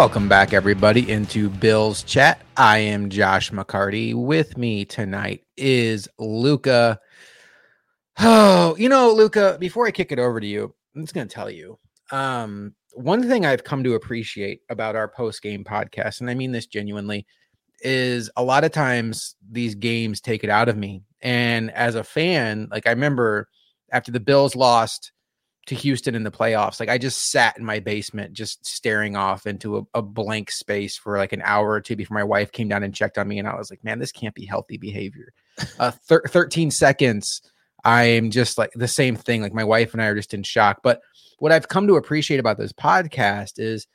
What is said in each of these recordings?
Welcome back, everybody, into Bill's chat. I am Josh McCarty. With me tonight is Luka. Oh, you know, Luka, before I kick it over to you, I'm just going to tell you um, one thing I've come to appreciate about our post game podcast, and I mean this genuinely, is a lot of times these games take it out of me. And as a fan, like I remember after the Bills lost to Houston in the playoffs. Like I just sat in my basement, just staring off into a, a, blank space for like an hour or two before my wife came down and checked on me. And I was like, man, this can't be healthy behavior. Uh, thir- 13 seconds. I'm just like the same thing. Like my wife and I are just in shock. But what I've come to appreciate about this podcast is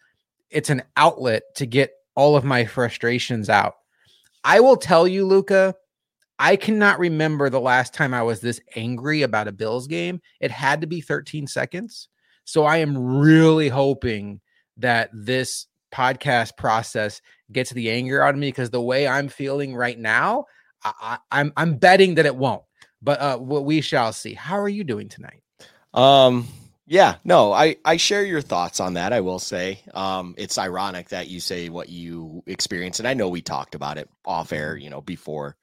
it's an outlet to get all of my frustrations out. I will tell you, Luka, I cannot remember the last time I was this angry about a Bills game. It had to be 13 seconds. So I am really hoping that this podcast process gets the anger out of me because the way I'm feeling right now, I, am I'm, I'm betting that it won't. But uh, we shall see. How are you doing tonight? Um, yeah, no, I I share your thoughts on that. I will say, um, it's ironic that you say what you experience, and I know we talked about it off air, you know, before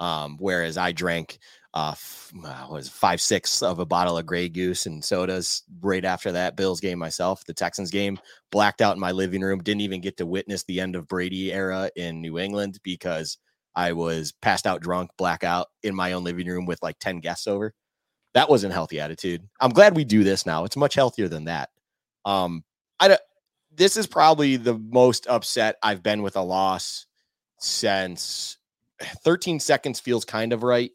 um, whereas I drank uh, f- uh, was five six of a bottle of Grey Goose and sodas right after that Bills game myself, the Texans game, blacked out in my living room. Didn't even get to witness the end of Brady era in New England because I was passed out drunk, blackout in my own living room with like ten guests over. That wasn't healthy attitude. I'm glad we do this now. It's much healthier than that. Um, I don't. This is probably the most upset I've been with a loss since 13 seconds feels kind of right.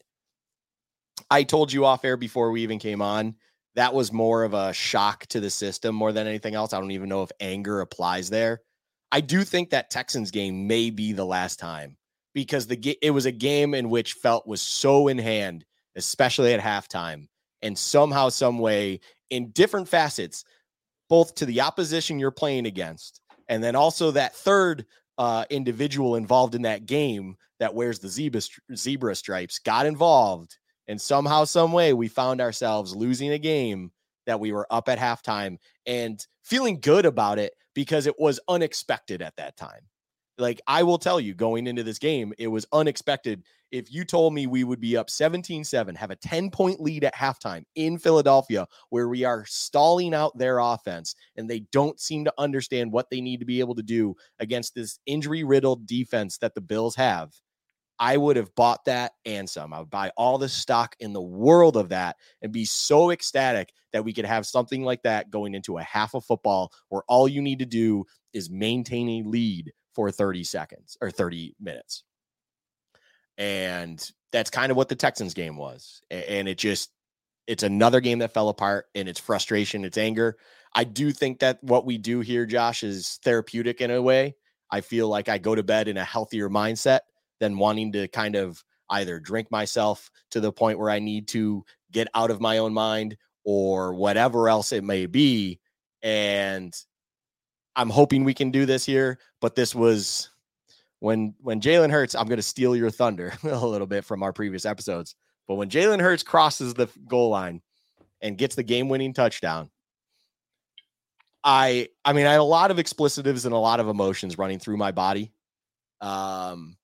I told you off air before we even came on. That was more of a shock to the system more than anything else. I don't even know if anger applies there. I do think that Texans game may be the last time because the it was a game in which felt was so in hand, especially at halftime, and somehow, some way, in different facets, both to the opposition you're playing against, and then also that third uh, individual involved in that game that wears the zebra, zebra stripes got involved. And somehow, some way, we found ourselves losing a game that we were up at halftime and feeling good about it because it was unexpected at that time. Like I will tell you, going into this game, it was unexpected. If you told me we would be up 17 7, have a 10 point lead at halftime in Philadelphia, where we are stalling out their offense and they don't seem to understand what they need to be able to do against this injury riddled defense that the Bills have, I would have bought that and some. I would buy all the stock in the world of that and be so ecstatic that we could have something like that going into a half of football where all you need to do is maintain a lead for 30 seconds or 30 minutes. And that's kind of what the Texans game was. And it just, it's another game that fell apart and it's frustration, it's anger. I do think that what we do here, Josh, is therapeutic in a way. I feel like I go to bed in a healthier mindset than wanting to kind of either drink myself to the point where I need to get out of my own mind or whatever else it may be. And I'm hoping we can do this here, but this was when when Jalen Hurts. I'm going to steal your thunder a little bit from our previous episodes, but when Jalen Hurts crosses the goal line and gets the game-winning touchdown, I I mean I had a lot of explicitives and a lot of emotions running through my body. Um,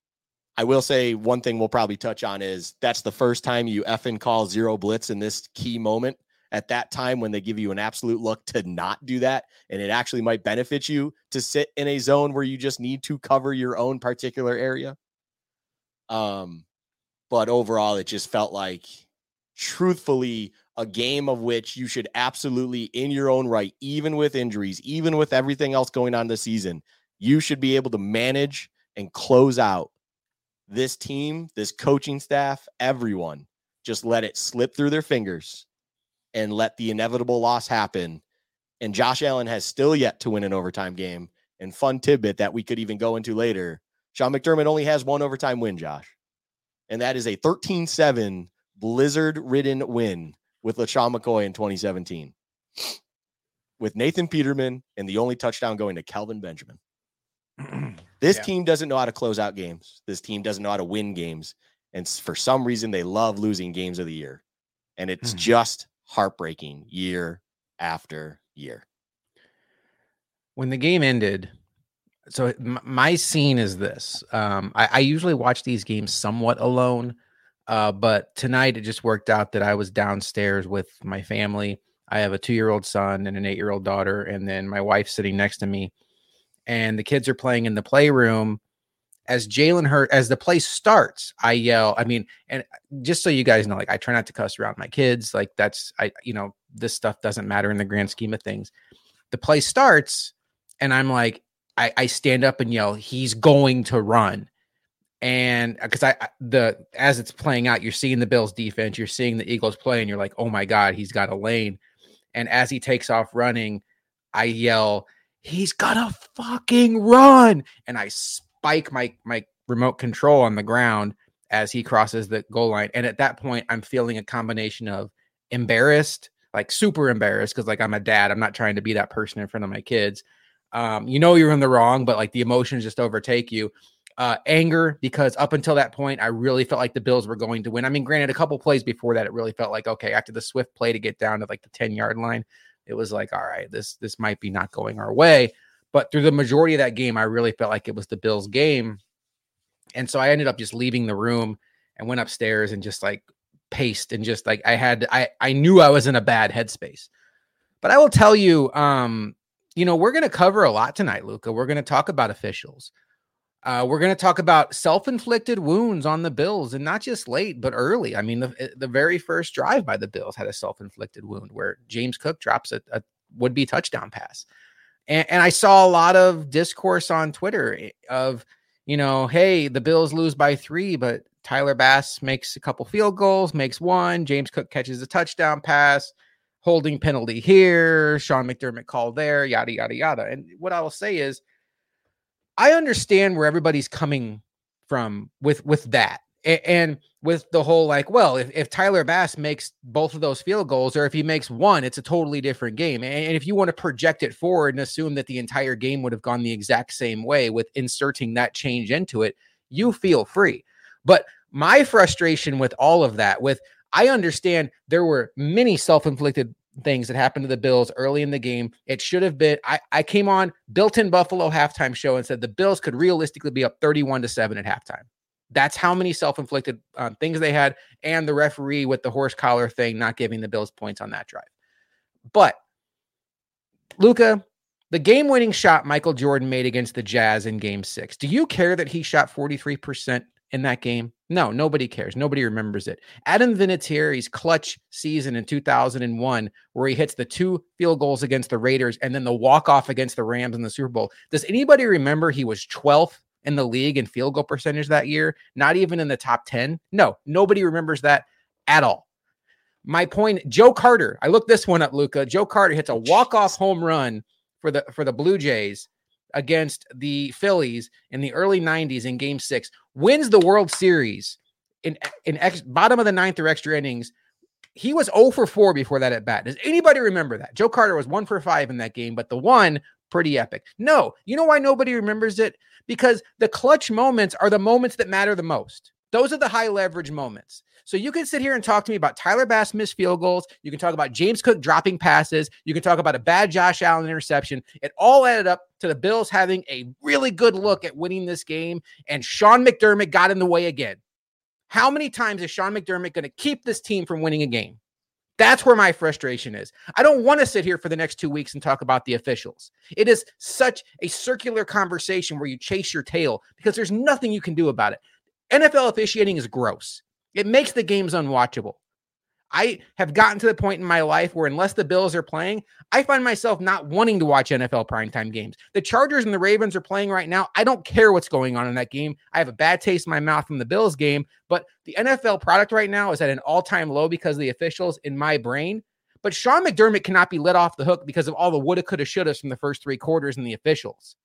I will say one thing we'll probably touch on is that's the first time you effing call zero blitz in this key moment at that time when they give you an absolute look to not do that. And it actually might benefit you to sit in a zone where you just need to cover your own particular area. Um, but overall, it just felt like truthfully a game of which you should absolutely, in your own right, even with injuries, even with everything else going on this season, you should be able to manage and close out this team, this coaching staff, everyone. Just let it slip through their fingers and let the inevitable loss happen. And Josh Allen has still yet to win an overtime game. And fun tidbit that we could even go into later Sean McDermott only has one overtime win, Josh. And that is a 13 7 blizzard ridden win with LeSean McCoy in 2017 with Nathan Peterman and the only touchdown going to Kelvin Benjamin. this yeah. team doesn't know how to close out games. This team doesn't know how to win games. And for some reason, they love losing games of the year. And it's mm-hmm. just heartbreaking year after year. When the game ended, so my scene is this. Um, I, I usually watch these games somewhat alone, uh, but tonight it just worked out that I was downstairs with my family. I have a two-year-old son and an eight-year-old daughter, and then my wife sitting next to me, and the kids are playing in the playroom. As Jalen Hurt, as the play starts, I yell. I mean, and just so you guys know, like I try not to cuss around my kids. Like that's I, you know, this stuff doesn't matter in the grand scheme of things. The play starts, and I'm like, I, I stand up and yell, he's going to run. And uh, because I, I the as it's playing out, you're seeing the Bills defense, you're seeing the Eagles play, and you're like, oh my God, he's got a lane. And as he takes off running, I yell, he's gonna fucking run. And I spike my my remote control on the ground as he crosses the goal line. And at that point, I'm feeling a combination of embarrassed, like super embarrassed, because like I'm a dad. I'm not trying to be that person in front of my kids. Um, you know you're in the wrong, but like the emotions just overtake you. Uh, anger because up until that point, I really felt like the Bills were going to win. I mean, granted, a couple plays before that, it really felt like okay. After the Swift play to get down to like the ten yard line, it was like all right, this this might be not going our way. But through the majority of that game, I really felt like it was the Bills' game, and so I ended up just leaving the room and went upstairs and just like paced and just like I had I I knew I was in a bad headspace. But I will tell you, um, you know, we're going to cover a lot tonight, Luka. We're going to talk about officials. Uh, we're going to talk about self-inflicted wounds on the Bills, and not just late, but early. I mean, the eh, the very first drive by the Bills had a self-inflicted wound where James Cook drops a, a would-be touchdown pass, and, and I saw a lot of discourse on Twitter eh, of, you know, hey, the Bills lose by three, but Tyler Bass makes a couple field goals, makes one. James Cook catches a touchdown pass holding penalty here, Sean McDermott call there, yada, yada, yada. And what I will say is, I understand where everybody's coming from with with that. And with the whole like, well, if, if Tyler Bass makes both of those field goals, or if he makes one, it's a totally different game. And if you want to project it forward and assume that the entire game would have gone the exact same way with inserting that change into it, you feel free. But my frustration with all of that, with I understand there were many self inflicted things that happened to the Bills early in the game. It should have been. I, I came on Built in Buffalo halftime show and said the Bills could realistically be up 31 to 7 at halftime. That's how many self inflicted um, things they had, and the referee with the horse collar thing not giving the Bills points on that drive. But Luka, the game winning shot Michael Jordan made against the Jazz in game six, do you care that he shot 43% in that game? No, nobody cares. Nobody remembers it. Adam Vinatieri's clutch season in 2001, where he hits the two field goals against the Raiders and then the walk off against the Rams in the Super Bowl. Does anybody remember he was 12th in the league in field goal percentage that year? Not even in the top 10? No, nobody remembers that at all. My point, Joe Carter. I looked this one up, Luka. Joe Carter hits a walk off home run for the for the Blue Jays against the Phillies in the early 90s in game six, wins the World Series in, in ex, bottom of the ninth or extra innings. He was 0 for 4 before that at bat. Does anybody remember that? Joe Carter was 1 for 5 in that game, but the one pretty epic. No, you know why nobody remembers it? Because the clutch moments are the moments that matter the most. Those are the high leverage moments. So you can sit here and talk to me about Tyler Bass missed field goals. You can talk about James Cook dropping passes. You can talk about a bad Josh Allen interception. It all added up to the Bills having a really good look at winning this game. And Sean McDermott got in the way again. How many times is Sean McDermott going to keep this team from winning a game? That's where my frustration is. I don't want to sit here for the next two weeks and talk about the officials. It is such a circular conversation where you chase your tail because there's nothing you can do about it. NFL officiating is gross. It makes the games unwatchable. I have gotten to the point in my life where unless the Bills are playing, I find myself not wanting to watch NFL primetime games. The Chargers and the Ravens are playing right now. I don't care what's going on in that game. I have a bad taste in my mouth from the Bills game, but the NFL product right now is at an all-time low because of the officials in my brain. But Sean McDermott cannot be let off the hook because of all the woulda, coulda, shouldas from the first three quarters and the officials.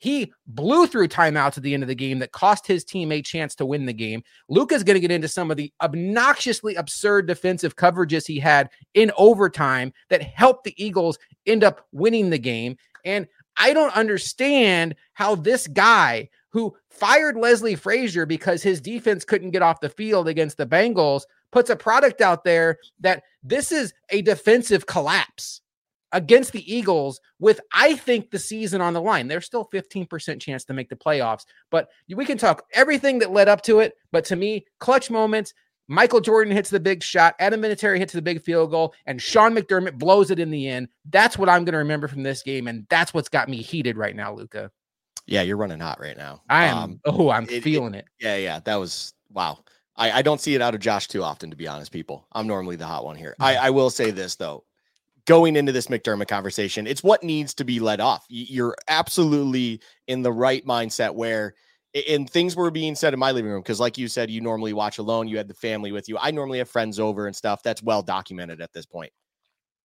He blew through timeouts at the end of the game that cost his team a chance to win the game. Luka's going to get into some of the obnoxiously absurd defensive coverages he had in overtime that helped the Eagles end up winning the game. And I don't understand how this guy who fired Leslie Frazier because his defense couldn't get off the field against the Bengals puts a product out there that this is a defensive collapse. Against the Eagles with, I think, the season on the line. There's still 15% chance to make the playoffs, but we can talk everything that led up to it. But to me, clutch moments. Michael Jordan hits the big shot, Adam Vinatieri hits the big field goal, and Sean McDermott blows it in the end. That's what I'm going to remember from this game, and that's what's got me heated right now, Luka. Yeah, you're running hot right now. I am. Um, oh, I'm it, feeling it, it. Yeah, yeah. That was wow. I, I don't see it out of Josh too often, to be honest, people. I'm normally the hot one here. I, I will say this though. Going into this McDermott conversation, it's what needs to be let off. You're absolutely in the right mindset where and things were being said in my living room because like you said you normally watch alone you had the family with you. I normally have friends over and stuff that's well documented at this point.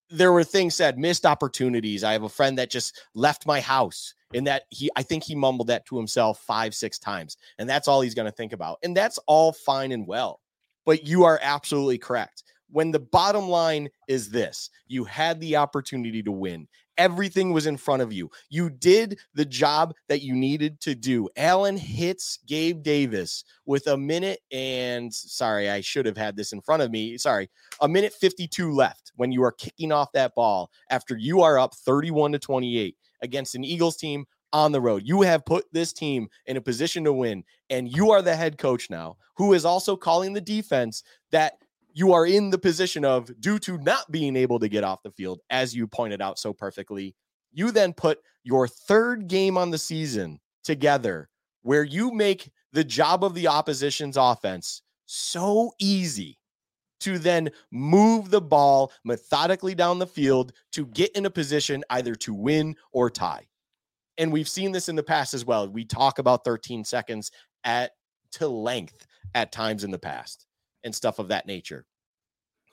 There were things said missed opportunities. I have a friend that just left my house and that he i think he mumbled that to himself five six times and that's all he's going to think about and that's all fine and well but you are absolutely correct when the bottom line is this you had the opportunity to win. Everything was in front of you. You did the job that you needed to do. Allen hits gabe davis with a minute and sorry i should have had this in front of me sorry a minute 52 left when you are kicking off that ball after you are up 31 to 28 against an Eagles team on the road. You have put this team in a position to win, and you are the head coach now, who is also calling the defense that you are in the position of due to not being able to get off the field, as you pointed out so perfectly. You then put your third game on the season together where you make the job of the opposition's offense so easy to then move the ball methodically down the field to get in a position either to win or tie. And we've seen this in the past as well. We talk about 13 seconds at to length at times in the past and stuff of that nature.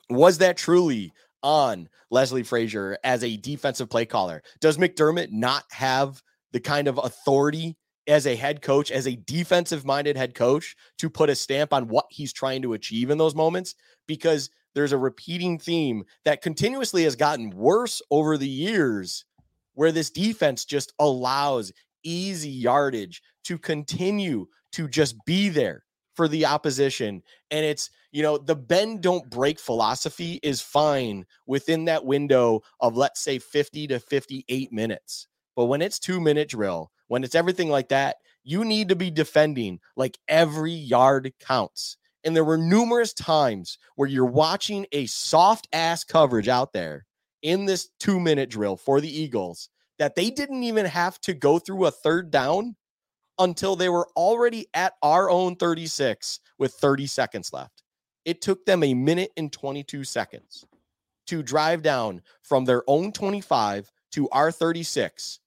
Was that truly on Leslie Frazier as a defensive play caller? Does McDermott not have the kind of authority as a head coach, as a defensive minded head coach, to put a stamp on what he's trying to achieve in those moments because there's a repeating theme that continuously has gotten worse over the years where this defense just allows easy yardage to continue to just be there for the opposition. And it's, you know, the bend don't break philosophy is fine within that window of, let's say, 50 to 58 minutes. But when it's two minute drill, when it's everything like that, you need to be defending like every yard counts. And there were numerous times where you're watching a soft ass coverage out there in this two minute drill for the Eagles that they didn't even have to go through a third down until they were already at our own 36 with 30 seconds left. It took them a minute and 22 seconds to drive down from their own 25 to our 36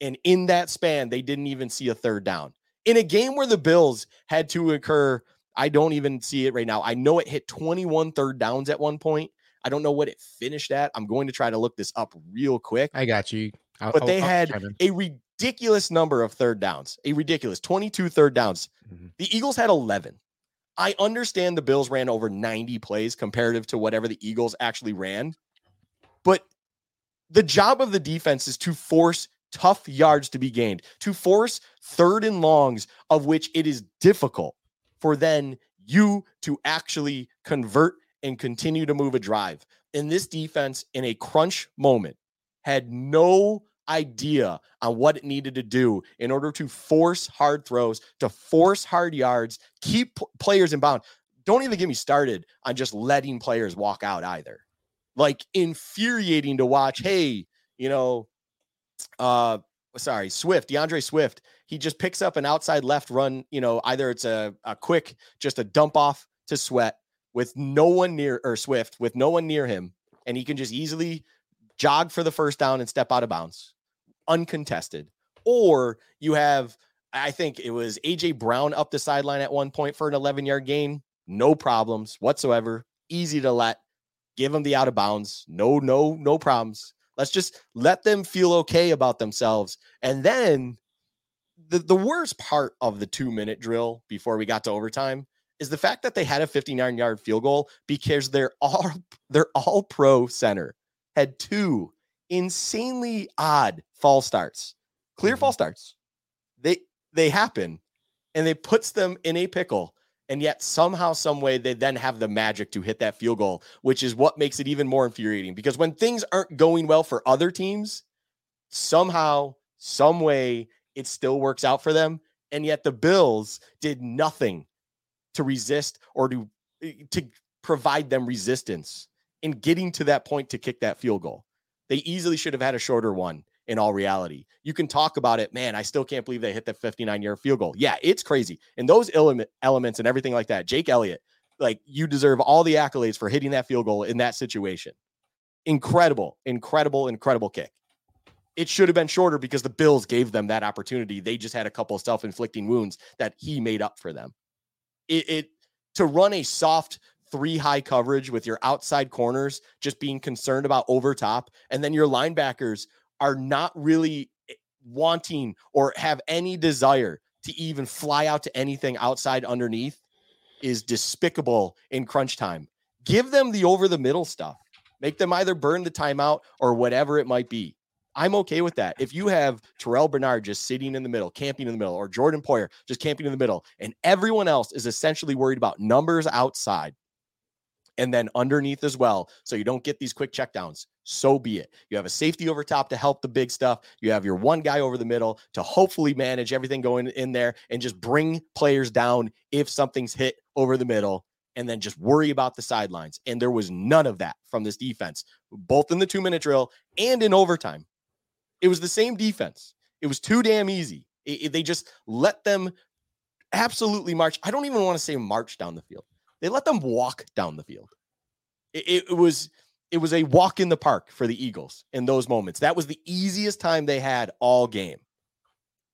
and in that span, they didn't even see a third down. In a game where the Bills had to occur, I don't even see it right now. I know it hit 21 third downs at one point. I don't know what it finished at. I'm going to try to look this up real quick. I got you. I'll, but they I'll, had I'll a ridiculous number of third downs, a ridiculous 22 third downs. Mm-hmm. The Eagles had 11. I understand the Bills ran over 90 plays comparative to whatever the Eagles actually ran, but the job of the defense is to force tough yards to be gained, to force third and longs, of which it is difficult for then you to actually convert and continue to move a drive. And this defense, in a crunch moment, had no idea on what it needed to do in order to force hard throws, to force hard yards, keep p- players in bound. Don't even get me started on just letting players walk out either. Like infuriating to watch. Hey, you know, uh sorry, Swift, D'Andre Swift, he just picks up an outside left run, you know, either it's a, a quick, just a dump off to sweat with no one near or Swift with no one near him, and he can just easily jog for the first down and step out of bounds, uncontested. Or you have, I think it was AJ Brown up the sideline at one point for an 11 yard gain, no problems whatsoever, easy to let, give him the out of bounds, no, no, no problems. Let's just let them feel okay about themselves. And then the, the worst part of the two minute drill before we got to overtime is the fact that they had a 59 yard field goal because they're all they're all pro center had two insanely odd false starts, clear mm-hmm. false starts. They they happen and they puts them in a pickle. And yet somehow, some way, they then have the magic to hit that field goal, which is what makes it even more infuriating. Because when things aren't going well for other teams, somehow, some way, it still works out for them. And yet the Bills did nothing to resist or to eh, to provide them resistance in getting to that point to kick that field goal. They easily should have had a shorter one in all reality. You can talk about it, man. I still can't believe they hit the 59 yard field goal. Yeah, it's crazy. And those element, elements and everything like that, Jake Elliott, like you deserve all the accolades for hitting that field goal in that situation. Incredible, incredible, incredible kick. It should have been shorter because the Bills gave them that opportunity. They just had a couple of self inflicting wounds that he made up for them. It, it to run a soft three high coverage with your outside corners just being concerned about over top, and then your linebackers are not really eh, wanting or have any desire to even fly out to anything outside underneath is despicable in crunch time. Give them the over the middle stuff. Make them either burn the timeout or whatever it might be. I'm okay with that. If you have Terrel Bernard just sitting in the middle, camping in the middle, or Jordan Poyer just camping in the middle, and everyone else is essentially worried about numbers outside, and then underneath as well. So you don't get these quick checkdowns. So be it. You have a safety over top to help the big stuff. You have your one guy over the middle to hopefully manage everything going in there and just bring players down if something's hit over the middle and then just worry about the sidelines. And there was none of that from this defense, both in the two minute drill and in overtime. It was the same defense. It was too damn easy. It, it, they just let them absolutely march. I don't even want to say march down the field. They let them walk down the field. It, it, was it was a walk in the park for the Eagles in those moments. That was the easiest time they had all game.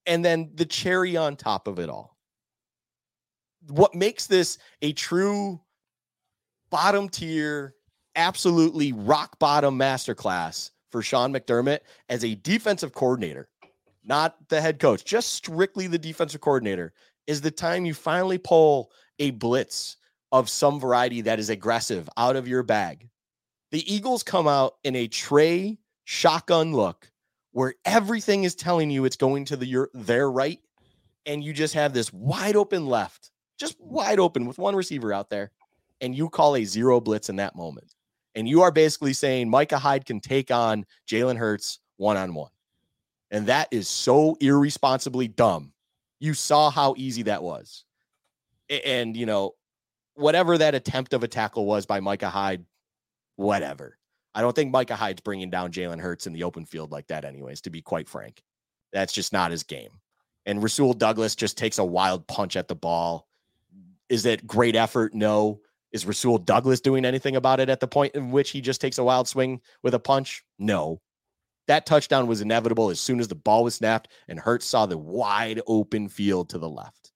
And then the cherry on top of it all. What makes this a true bottom tier, absolutely rock bottom masterclass for Sean McDermott as a defensive coordinator, not the head coach, just strictly the defensive coordinator, is the time you finally pull a blitz of some variety that is aggressive out of your bag. The Eagles come out in a tray shotgun look where everything is telling you it's going to the your their right and you just have this wide open left, just wide open with one receiver out there and you call a zero blitz in that moment. And you are basically saying Micah Hyde can take on Jalen Hurts one on one. And that is so irresponsibly dumb. You saw how easy that was. And, you know, whatever that attempt of a tackle was by Micah Hyde, whatever. I don't think Micah Hyde's bringing down Jalen Hurts in the open field like that, anyways, to be quite frank. That's just not his game. And Rasul Douglas just takes a wild punch at the ball. Is it great effort? No. Is Rasul Douglas doing anything about it at the point in which he just takes a wild swing with a punch? No. That touchdown was inevitable as soon as the ball was snapped and Hurts saw the wide open field to the left.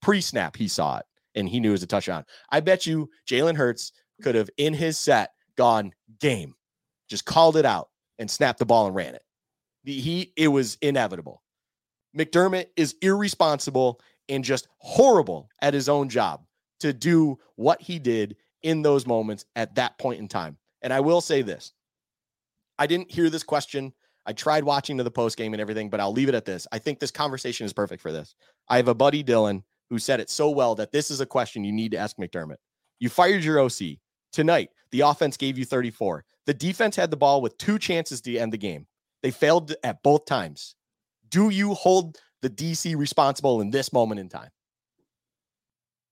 Pre snap, he saw it and he knew it was a touchdown. I bet you Jalen Hurts could have in his set gone game, just called it out and snapped the ball and ran it. The, he it was inevitable. McDermott is irresponsible and just horrible at his own job to do what he did in those moments at that point in time. And I will say this. I didn't hear this question. I tried watching to the post game and everything, but I'll leave it at this. I think this conversation is perfect for this. I have a buddy Dylan who said it so well that this is a question you need to ask McDermott. You fired your OC. Tonight, the offense gave you 34. The defense had the ball with two chances to end the game. They failed at both times. Do you hold the DC responsible in this moment in time?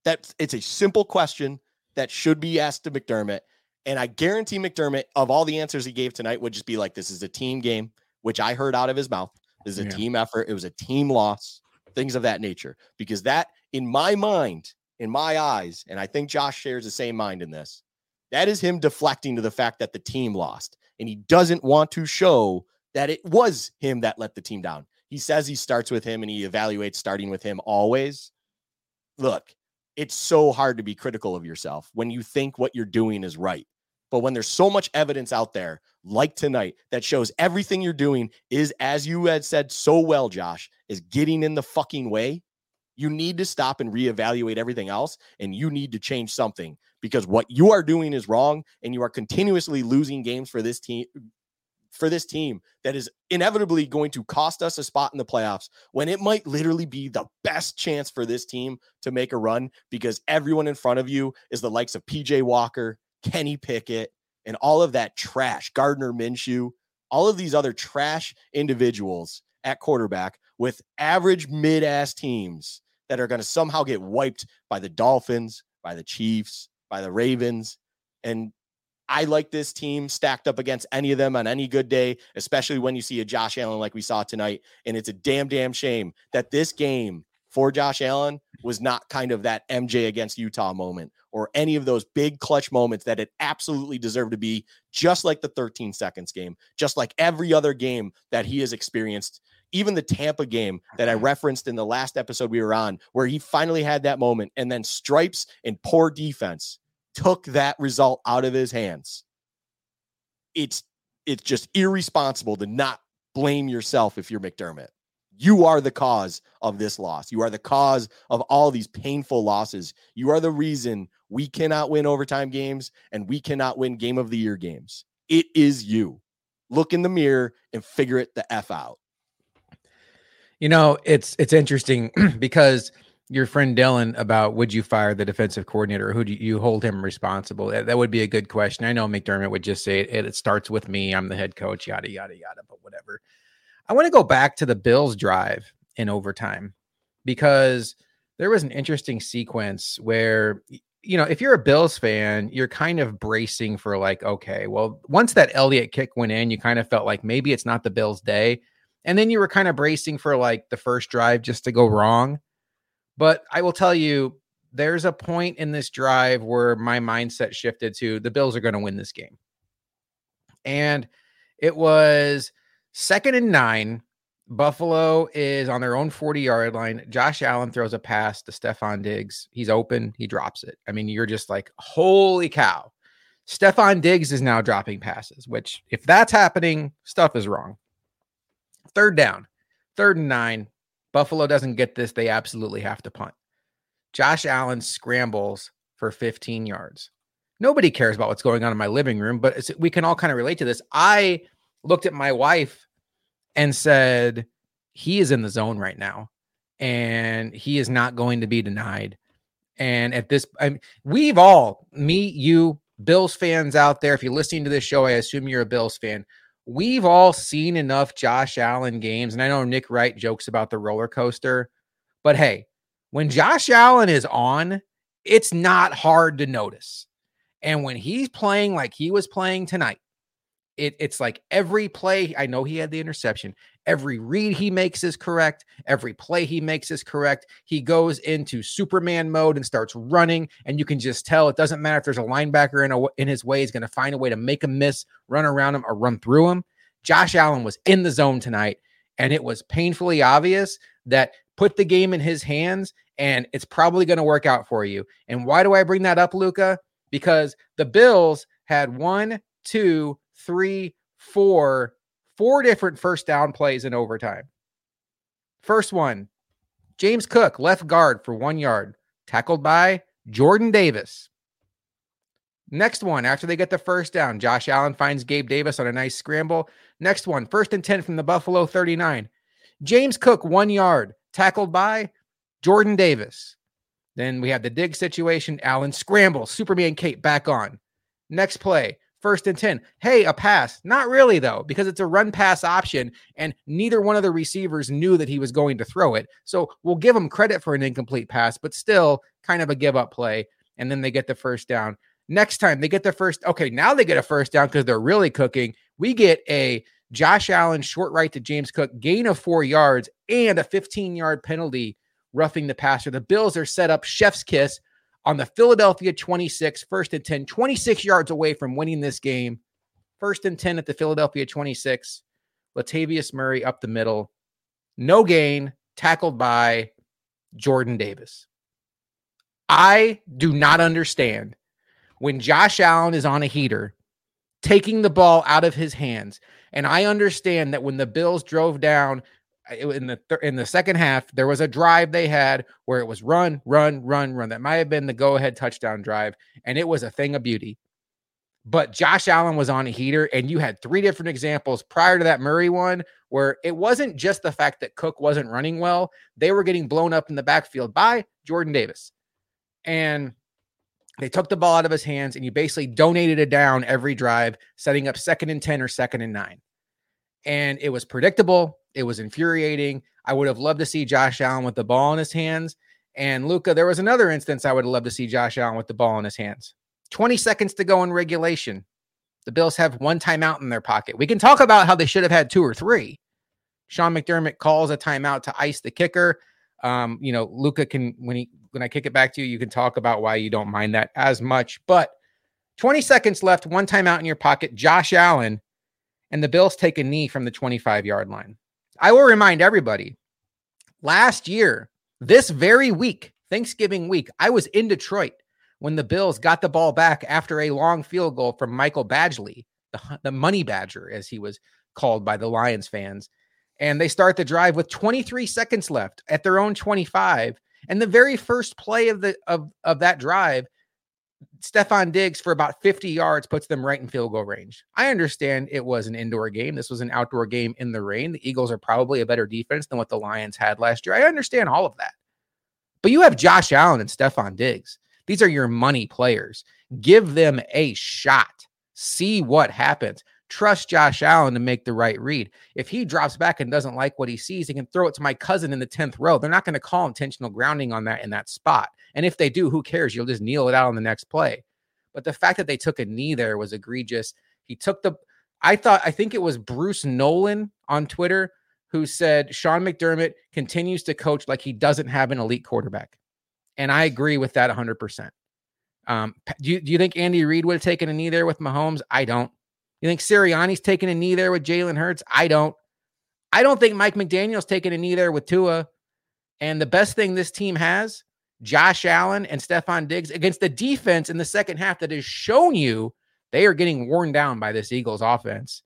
That it's a simple question that should be asked to McDermott. And I guarantee McDermott, of all the answers he gave tonight, would just be like, this is a team game, which I heard out of his mouth. This is a yeah. team effort. It was a team loss, things of that nature. Because that in my mind, in my eyes, and I think Josh shares the same mind in this, that is him deflecting to the fact that the team lost. And he doesn't want to show that it was him that let the team down. He says he starts with him and he evaluates starting with him always. Look, it's so hard to be critical of yourself when you think what you're doing is right. But when there's so much evidence out there, like tonight, that shows everything you're doing is, as you had said so well, Josh, is getting in the fucking way, you need to stop and reevaluate everything else, and you need to change something because what you are doing is wrong, and you are continuously losing games for this team for this team that is inevitably going to cost us a spot in the playoffs when it might literally be the best chance for this team to make a run because everyone in front of you is the likes of PJ Walker, Kenny Pickett, and all of that trash, Gardner Minshew, all of these other trash individuals at quarterback with average mid ass teams that are going to somehow get wiped by the Dolphins, by the Chiefs, by the Ravens. And I like this team stacked up against any of them on any good day, especially when you see a Josh Allen like we saw tonight. And it's a damn, damn shame that this game for Josh Allen was not kind of that MJ against Utah moment or any of those big clutch moments that it absolutely deserved to be, just like the 13 seconds game, just like every other game that he has experienced. Even the Tampa game that I mm-hmm. referenced in the last episode we were on, where he finally had that moment, and then stripes and poor defense took that result out of his hands. It's it's just irresponsible to not blame yourself if you're McDermott. You are the cause of this loss. You are the cause of all these painful losses. You are the reason we cannot win overtime games and we cannot win game of the year games. It is you. Look in the mirror and figure it the F out. You know, it's it's interesting because your friend Dylan about would you fire the defensive coordinator or who do you hold him responsible? That, that would be a good question. I know McDermott would just say it, it starts with me. I'm the head coach, yada, yada, yada, but whatever. I want to go back to the Bills drive in overtime because there was an interesting sequence where, you know, if you're a Bills fan, you're kind of bracing for like, okay, well, once that Elliott kick went in, you kind of felt like maybe it's not the Bills' day. And then you were kind of bracing for like the first drive just to go wrong but I will tell you, there's a point in this drive where my mindset shifted to the Bills are going to win this game. And it was second and nine. Buffalo is on their own 40 yard line. Josh Allen throws a pass to Stefon Diggs. He's open. He drops it. I mean, you're just like, holy cow. Stefon Diggs is now dropping passes, which, if that's happening, stuff is wrong. Third down, third and nine. Buffalo doesn't get this. They absolutely have to punt. Josh Allen scrambles for 15 yards. Nobody cares about what's going on in my living room, but we can all kind of relate to this. I looked at my wife and said, He is in the zone right now, and he is not going to be denied. And at this, I mean, we've all, me, you, Bills fans out there, if you're listening to this show, I assume you're a Bills fan we've all seen enough Josh Allen games, and I know Nick Wright jokes about the roller coaster, but hey, when Josh Allen is on, it's not hard to notice. And when he's playing like he was playing tonight, it, it's like every play, I know he had the interception. Every read he makes is correct. Every play he makes is correct. He goes into Superman mode and starts running, and you can just tell it doesn't matter if there's a linebacker in, a, in his way, he's going to find a way to make a miss, run around him, or run through him. Josh Allen was in the zone tonight, and it was painfully obvious that put the game in his hands, and it's probably going to work out for you. And why do I bring that up, Luka? Because the Bills had one, two, three, four, four different first down plays in overtime. First one, James Cook, left guard for one yard, tackled by Jordan Davis. Next one, after they get the first down, Josh Allen finds Gabe Davis on a nice scramble. Next one, first and 10 from the Buffalo 39. James Cook, one yard, tackled by Jordan Davis. Then we have the dig situation. Allen scramble, Superman Kate back on. Next play, first and 10. Hey, a pass. Not really, though, because it's a run pass option, and neither one of the receivers knew that he was going to throw it. So we'll give him credit for an incomplete pass, but still kind of a give up play. And then they get the first down. Next time they get the first, okay, now they get a first down because they're really cooking. We get a Josh Allen short right to James Cook, gain of four yards, and a 15 yard penalty roughing the passer. The Bills are set up chef's kiss on the Philadelphia 26, first and 10, 26 yards away from winning this game. First and 10 at the Philadelphia 26. Latavius Murray up the middle. No gain, tackled by Jordan Davis. I do not understand when Josh Allen is on a heater, taking the ball out of his hands. And I understand that when the Bills drove down in the th- in the second half, there was a drive they had where it was run, run, run, run. That might have been the go ahead touchdown drive, and it was a thing of beauty. but Josh Allen was on a heater, and you had three different examples prior to that Murray one where it wasn't just the fact that Cook wasn't running well, they were getting blown up in the backfield by Jordan Davis. And they took the ball out of his hands, and you basically donated a down every drive, setting up second and 10 or second and nine. And it was predictable. It was infuriating. I would have loved to see Josh Allen with the ball in his hands. And Luka, there was another instance I would have loved to see Josh Allen with the ball in his hands. 20 seconds to go in regulation. The Bills have one timeout in their pocket. We can talk about how they should have had two or three. Sean McDermott calls a timeout to ice the kicker. Um, you know, Luka can when he when I kick it back to you, you can talk about why you don't mind that as much. But 20 seconds left, one timeout in your pocket. Josh Allen and the Bills take a knee from the 25 yard line. I will remind everybody last year, this very week, Thanksgiving week, I was in Detroit when the Bills got the ball back after a long field goal from Michael Badgley, the, the money badger, as he was called by the Lions fans. And they start the drive with 23 seconds left at their own 25. And the very first play of the of, of that drive, Stefon Diggs for about 50 yards puts them right in field goal range. I understand it was an indoor game. This was an outdoor game in the rain. The Eagles are probably a better defense than what the Lions had last year. I understand all of that. But you have Josh Allen and Stefon Diggs. These are your money players. Give them a shot. See what happens. Trust Josh Allen to make the right read. If he drops back and doesn't like what he sees, he can throw it to my cousin in the 10th row. They're not going to call intentional grounding on that in that spot. And if they do, who cares? You'll just kneel it out on the next play. But the fact that they took a knee there was egregious. He took the, I thought, I think it was Bruce Nolan on Twitter who said Sean McDermott continues to coach like he doesn't have an elite quarterback. And I agree with that 100%. Um, do, you, do you think Andy Reid would have taken a knee there with Mahomes? I don't. You think Sirianni's taking a knee there with Jalen Hurts? I don't. I don't think Mike McDaniel's taking a knee there with Tua. And the best thing this team has, Josh Allen and Stefon Diggs against the defense in the second half that has shown you they are getting worn down by this Eagles offense.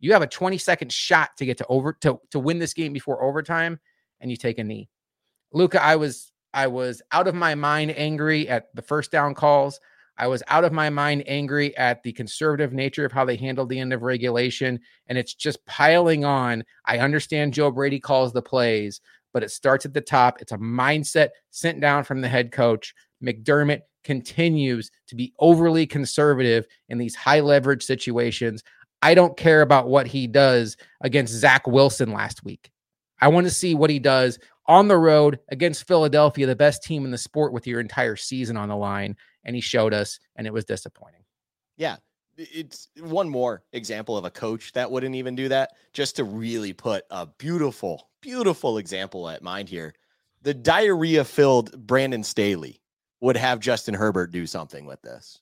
You have a 20 second shot to get to over to, to win this game before overtime, and you take a knee. Luka, I was I was out of my mind angry at the first down calls. I was out of my mind angry at the conservative nature of how they handled the end of regulation. And it's just piling on. I understand Joe Brady calls the plays, but it starts at the top. It's a mindset sent down from the head coach. McDermott continues to be overly conservative in these high leverage situations. I don't care about what he does against Zach Wilson last week. I want to see what he does on the road against Philadelphia, the best team in the sport with your entire season on the line. And he showed us, and it was disappointing. Yeah. It's one more example of a coach that wouldn't even do that. Just to really put a beautiful, beautiful example at mind here. The diarrhea filled Brandon Staley would have Justin Herbert do something with this.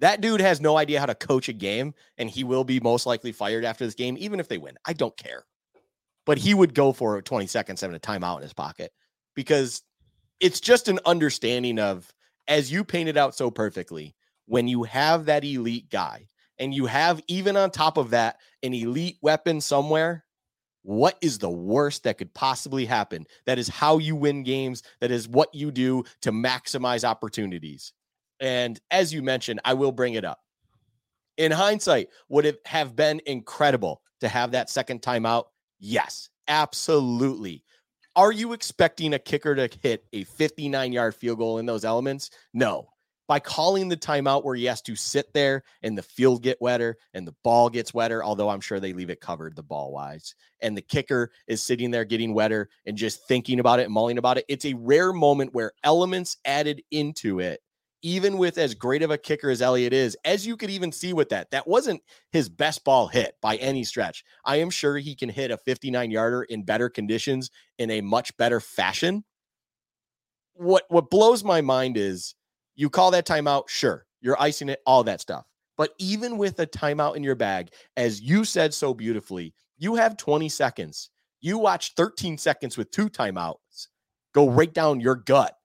That dude has no idea how to coach a game, and he will be most likely fired after this game, even if they win. I don't care but he would go for 20 seconds having a timeout in his pocket because it's just an understanding of, as you painted out so perfectly, when you have that elite guy and you have, even on top of that, an elite weapon somewhere, what is the worst that could possibly happen? That is how you win games. That is what you do to maximize opportunities. And as you mentioned, I will bring it up. In hindsight, would it have been incredible to have that second timeout Yes, absolutely. Are you expecting a kicker to hit a 59 yard field goal in those elements? No. By calling the timeout where he has to sit there and the field get wetter and the ball gets wetter, although I'm sure they leave it covered the ball wise, and the kicker is sitting there getting wetter and just thinking about it and mulling about it. It's a rare moment where elements added into it even with as great of a kicker as Elliott is, as you could even see with that, that wasn't his best ball hit by any stretch. I am sure he can hit a 59 yarder in better conditions in a much better fashion. What what blows my mind is you call that timeout, sure, you're icing it, all that stuff. But even with a timeout in your bag, as you said so beautifully, you have 20 seconds. You watch 13 seconds with two timeouts go right down your gut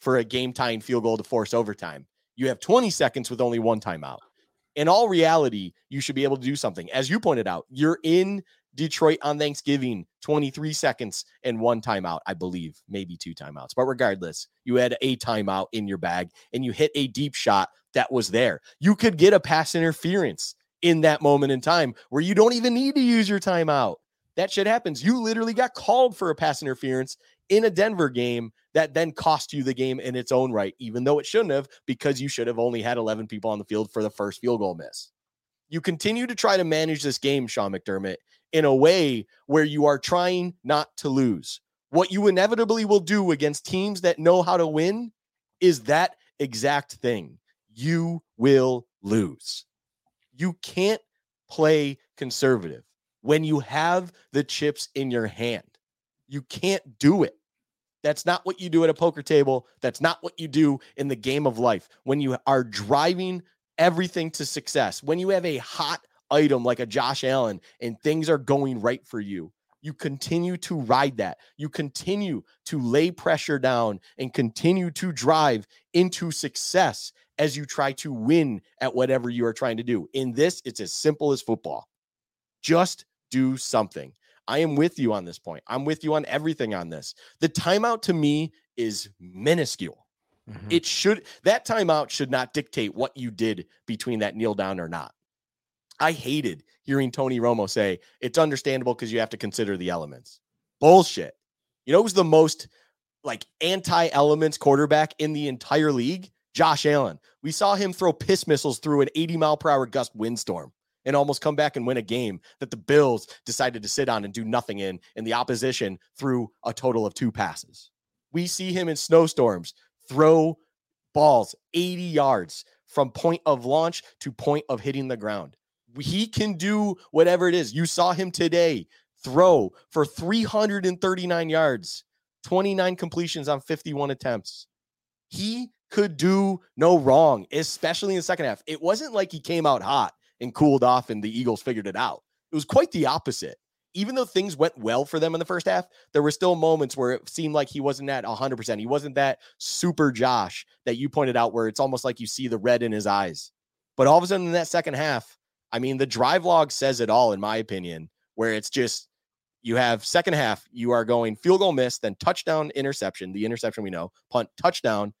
for a game tying field goal to force overtime. You have 20 seconds with only one timeout. In all reality, you should be able to do something. As you pointed out, you're in Detroit on Thanksgiving, 23 seconds and one timeout, I believe, maybe two timeouts. But regardless, you had a timeout in your bag and you hit a deep shot that was there. You could get a pass interference in that moment in time where you don't even need to use your timeout. That shit happens. You literally got called for a pass interference in a Denver game that then cost you the game in its own right, even though it shouldn't have, because you should have only had 11 people on the field for the first field goal miss. You continue to try to manage this game, Sean McDermott, in a way where you are trying not to lose. What you inevitably will do against teams that know how to win is that exact thing. You will lose. You can't play conservative when you have the chips in your hand. You can't do it. That's not what you do at a poker table. That's not what you do in the game of life. When you are driving everything to success, when you have a hot item like a Josh Allen and things are going right for you, you continue to ride that. You continue to lay pressure down and continue to drive into success as you try to win at whatever you are trying to do. In this, it's as simple as football. Just do something. I am with you on this point. I'm with you on everything on this. The timeout to me is minuscule. Mm-hmm. It should that timeout should not dictate what you did between that kneel down or not. I hated hearing Tony Romo say it's understandable because you have to consider the elements. Bullshit. You know who's the most like anti-elements quarterback in the entire league? Josh Allen. We saw him throw piss missiles through an 80 mile per hour gust windstorm and almost come back and win a game that the Bills decided to sit on and do nothing in, and the opposition threw a total of two passes. We see him in snowstorms throw balls 80 yards from point of launch to point of hitting the ground. He can do whatever it is. You saw him today throw for 339 yards, 29 completions on 51 attempts. He could do no wrong, especially in the second half. It wasn't like he came out hot and cooled off and the Eagles figured it out. It was quite the opposite. Even though things went well for them in the first half, there were still moments where it seemed like he wasn't at 100%. He wasn't that super Josh that you pointed out, where it's almost like you see the red in his eyes. But all of a sudden in that second half, I mean, the drive log says it all, in my opinion, where it's just you have second half, you are going field goal miss, then touchdown, interception, the interception we know, punt, touchdown,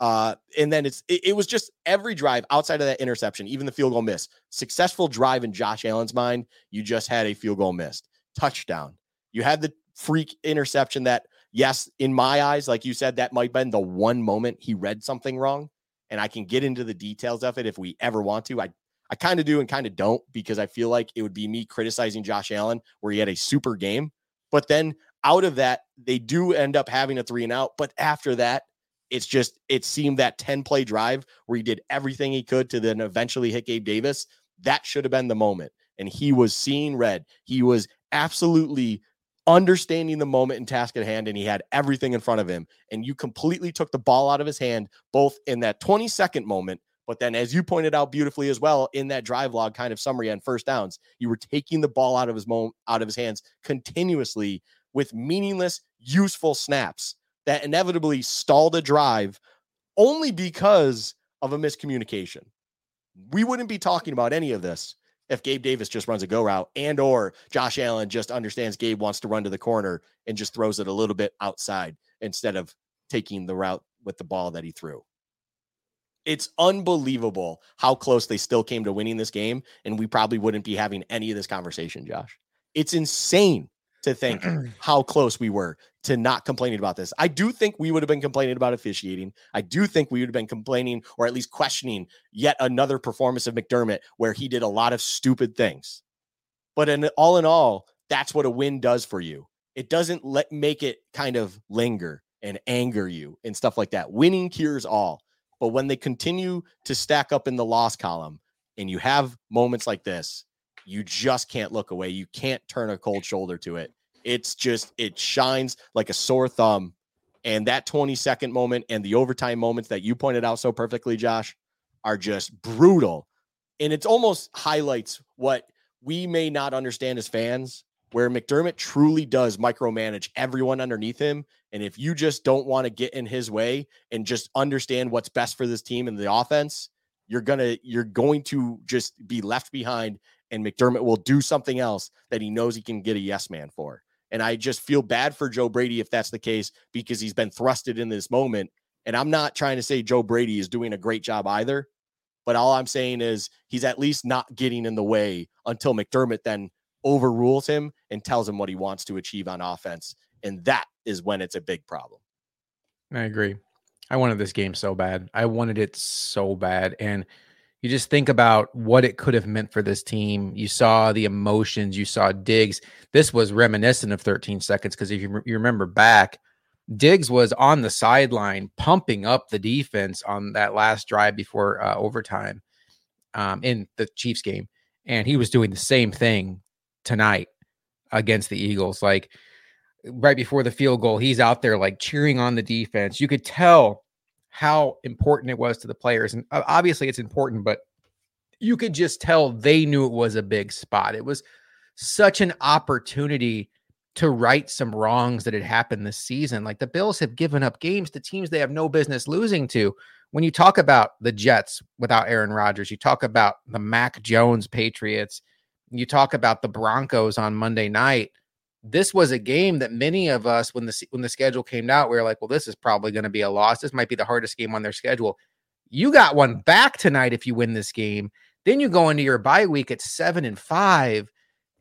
uh, and then it's it, it, was just every drive outside of that interception, even the field goal miss. Successful drive in Josh Allen's mind, you just had a field goal missed. Touchdown. You had the freak interception that, yes, in my eyes, like you said, that might have been the one moment he read something wrong. And I can get into the details of it if we ever want to. I I kind of do and kind of don't because I feel like it would be me criticizing Josh Allen where he had a super game. But then out of that, they do end up having a three and out. But after that, it's just it seemed that 10 play drive where he did everything he could to then eventually hit Gabe Davis. That should have been the moment. And he was seeing red. He was absolutely understanding the moment and task at hand, and he had everything in front of him. And you completely took the ball out of his hand, both in that 20 second moment, but then, as you pointed out beautifully as well in that drive log kind of summary on first downs, you were taking the ball out of his mo- out of his hands continuously with meaningless, useful snaps that inevitably stalled a drive only because of a miscommunication. We wouldn't be talking about any of this if Gabe Davis just runs a go route and or Josh Allen just understands Gabe wants to run to the corner and just throws it a little bit outside instead of taking the route with the ball that he threw. It's unbelievable how close they still came to winning this game and we probably wouldn't be having any of this conversation, Josh. It's insane to think how close we were to not complaining about this. I do think we would have been complaining about officiating. I do think we would have been complaining or at least questioning yet another performance of McDermott where he did a lot of stupid things. But in all in all, that's what a win does for you. It doesn't let make it kind of linger and anger you and stuff like that. Winning cures all. But when they continue to stack up in the loss column and you have moments like this, you just can't look away. You can't turn a cold shoulder to it. It's just, it shines like a sore thumb. And that 20 second moment and the overtime moments that you pointed out so perfectly, Josh, are just brutal. And it's almost highlights what we may not understand as fans, where McDermott truly does micromanage everyone underneath him. And if you just don't want to get in his way and just understand what's best for this team and the offense, you're gonna you're going to just be left behind and McDermott will do something else that he knows he can get a yes man for. And I just feel bad for Joe Brady if that's the case because he's been thrusted in this moment. And I'm not trying to say Joe Brady is doing a great job either. But all I'm saying is he's at least not getting in the way until McDermott then overrules him and tells him what he wants to achieve on offense. And that is when it's a big problem. I agree. I wanted this game so bad. I wanted it so bad. And you just think about what it could have meant for this team. You saw the emotions, you saw Diggs. This was reminiscent of 13 seconds because if you, you remember back, Diggs was on the sideline pumping up the defense on that last drive before uh, overtime um, in the Chiefs game. And he was doing the same thing tonight against the Eagles. Like right before the field goal, he's out there like cheering on the defense. You could tell how important it was to the players. And uh, obviously it's important, but you could just tell they knew it was a big spot. It was such an opportunity to right some wrongs that had happened this season. Like the Bills have given up games to teams they have no business losing to. When you talk about the Jets without Aaron Rodgers, you talk about the Mac Jones Patriots, you talk about the Broncos on Monday night. This was a game that many of us, when the when the schedule came out, we were like, "Well, this is probably going to be a loss. This might be the hardest game on their schedule." You got one back tonight if you win this game. Then you go into your bye week at seven and five